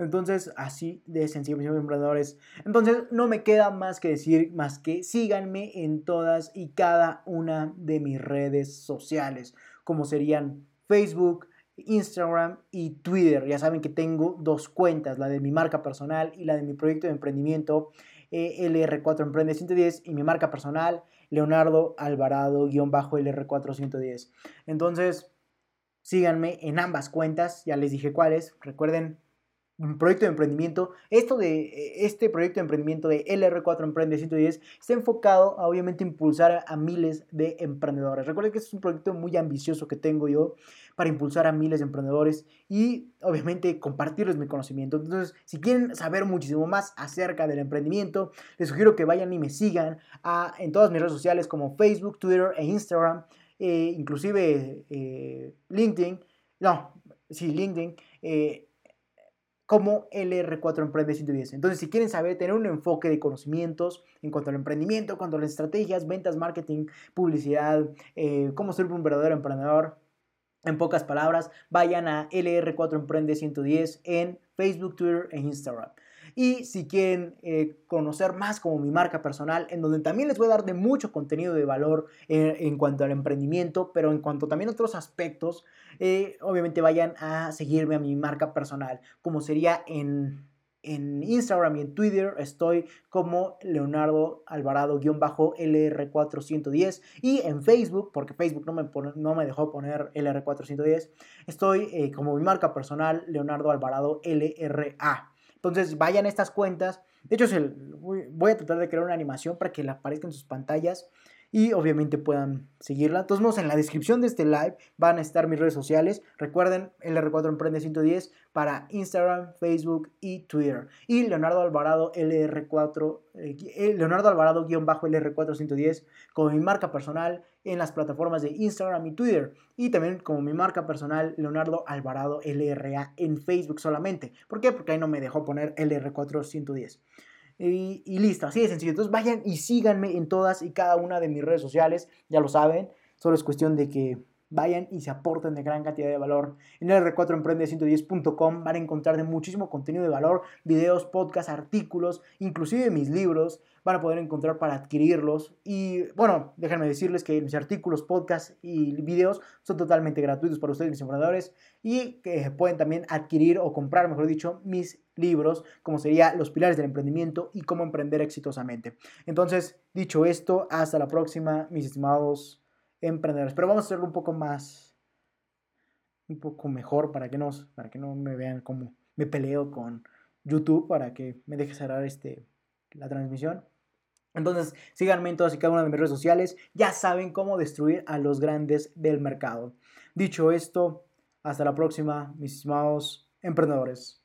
Entonces, así de sencillo, mis emprendedores. Entonces, no me queda más que decir, más que síganme en todas y cada una de mis redes sociales, como serían Facebook, Instagram y Twitter. Ya saben que tengo dos cuentas, la de mi marca personal y la de mi proyecto de emprendimiento eh, LR4 Emprende 110 y mi marca personal Leonardo Alvarado-LR410. Entonces, síganme en ambas cuentas, ya les dije cuáles. Recuerden proyecto de emprendimiento. Esto de eh, este proyecto de emprendimiento de LR4 Emprende 110 está enfocado a obviamente impulsar a, miles de emprendedores. Recuerden que este es un proyecto muy ambicioso que tengo yo para impulsar a miles de emprendedores y obviamente compartirles mi conocimiento. Entonces, si quieren saber muchísimo más acerca del emprendimiento, les sugiero que vayan y me sigan a, en todas mis redes sociales como Facebook, Twitter e Instagram, eh, inclusive eh, LinkedIn. No, sí, LinkedIn como LR4 Emprende 110. Entonces, si quieren saber, tener un enfoque de conocimientos en cuanto al emprendimiento, en cuanto a las estrategias, ventas, marketing, publicidad, eh, cómo ser un verdadero emprendedor, en pocas palabras, vayan a LR4 Emprende 110 en Facebook, Twitter e Instagram. Y si quieren eh, conocer más como mi marca personal, en donde también les voy a dar de mucho contenido de valor eh, en cuanto al emprendimiento, pero en cuanto también a otros aspectos, eh, obviamente vayan a seguirme a mi marca personal, como sería en en Instagram y en Twitter estoy como Leonardo Alvarado-LR410 y en Facebook, porque Facebook no me, no me dejó poner LR410, estoy como mi marca personal Leonardo Alvarado LRA. Entonces vayan a estas cuentas. De hecho, voy a tratar de crear una animación para que le aparezca en sus pantallas. Y obviamente puedan seguirla. Todos modos, en la descripción de este live van a estar mis redes sociales. Recuerden, LR4 Emprende 110 para Instagram, Facebook y Twitter. Y Leonardo Alvarado LR4, eh, Leonardo Alvarado-LR4 110 como mi marca personal en las plataformas de Instagram y Twitter. Y también como mi marca personal, Leonardo Alvarado LRA en Facebook solamente. ¿Por qué? Porque ahí no me dejó poner LR4 110. Y, listo, así de sencillo. Entonces vayan y síganme en todas y cada una de mis redes sociales, ya lo saben. Solo es cuestión de que vayan y se aporten de gran cantidad de valor. En el r4emprende110.com van a encontrar de muchísimo contenido de valor, videos, podcasts, artículos, inclusive mis libros van a poder encontrar para adquirirlos. Y bueno, déjenme decirles que mis artículos, podcasts y videos son totalmente gratuitos para ustedes, mis emprendedores, y que pueden también adquirir o comprar, mejor dicho, mis libros, como sería Los Pilares del Emprendimiento y Cómo Emprender Exitosamente. Entonces, dicho esto, hasta la próxima, mis estimados emprendedores. Pero vamos a hacerlo un poco más, un poco mejor para que, no, para que no me vean como me peleo con YouTube, para que me deje cerrar este, la transmisión. Entonces, síganme en todas y cada una de mis redes sociales. Ya saben cómo destruir a los grandes del mercado. Dicho esto, hasta la próxima, mis estimados emprendedores.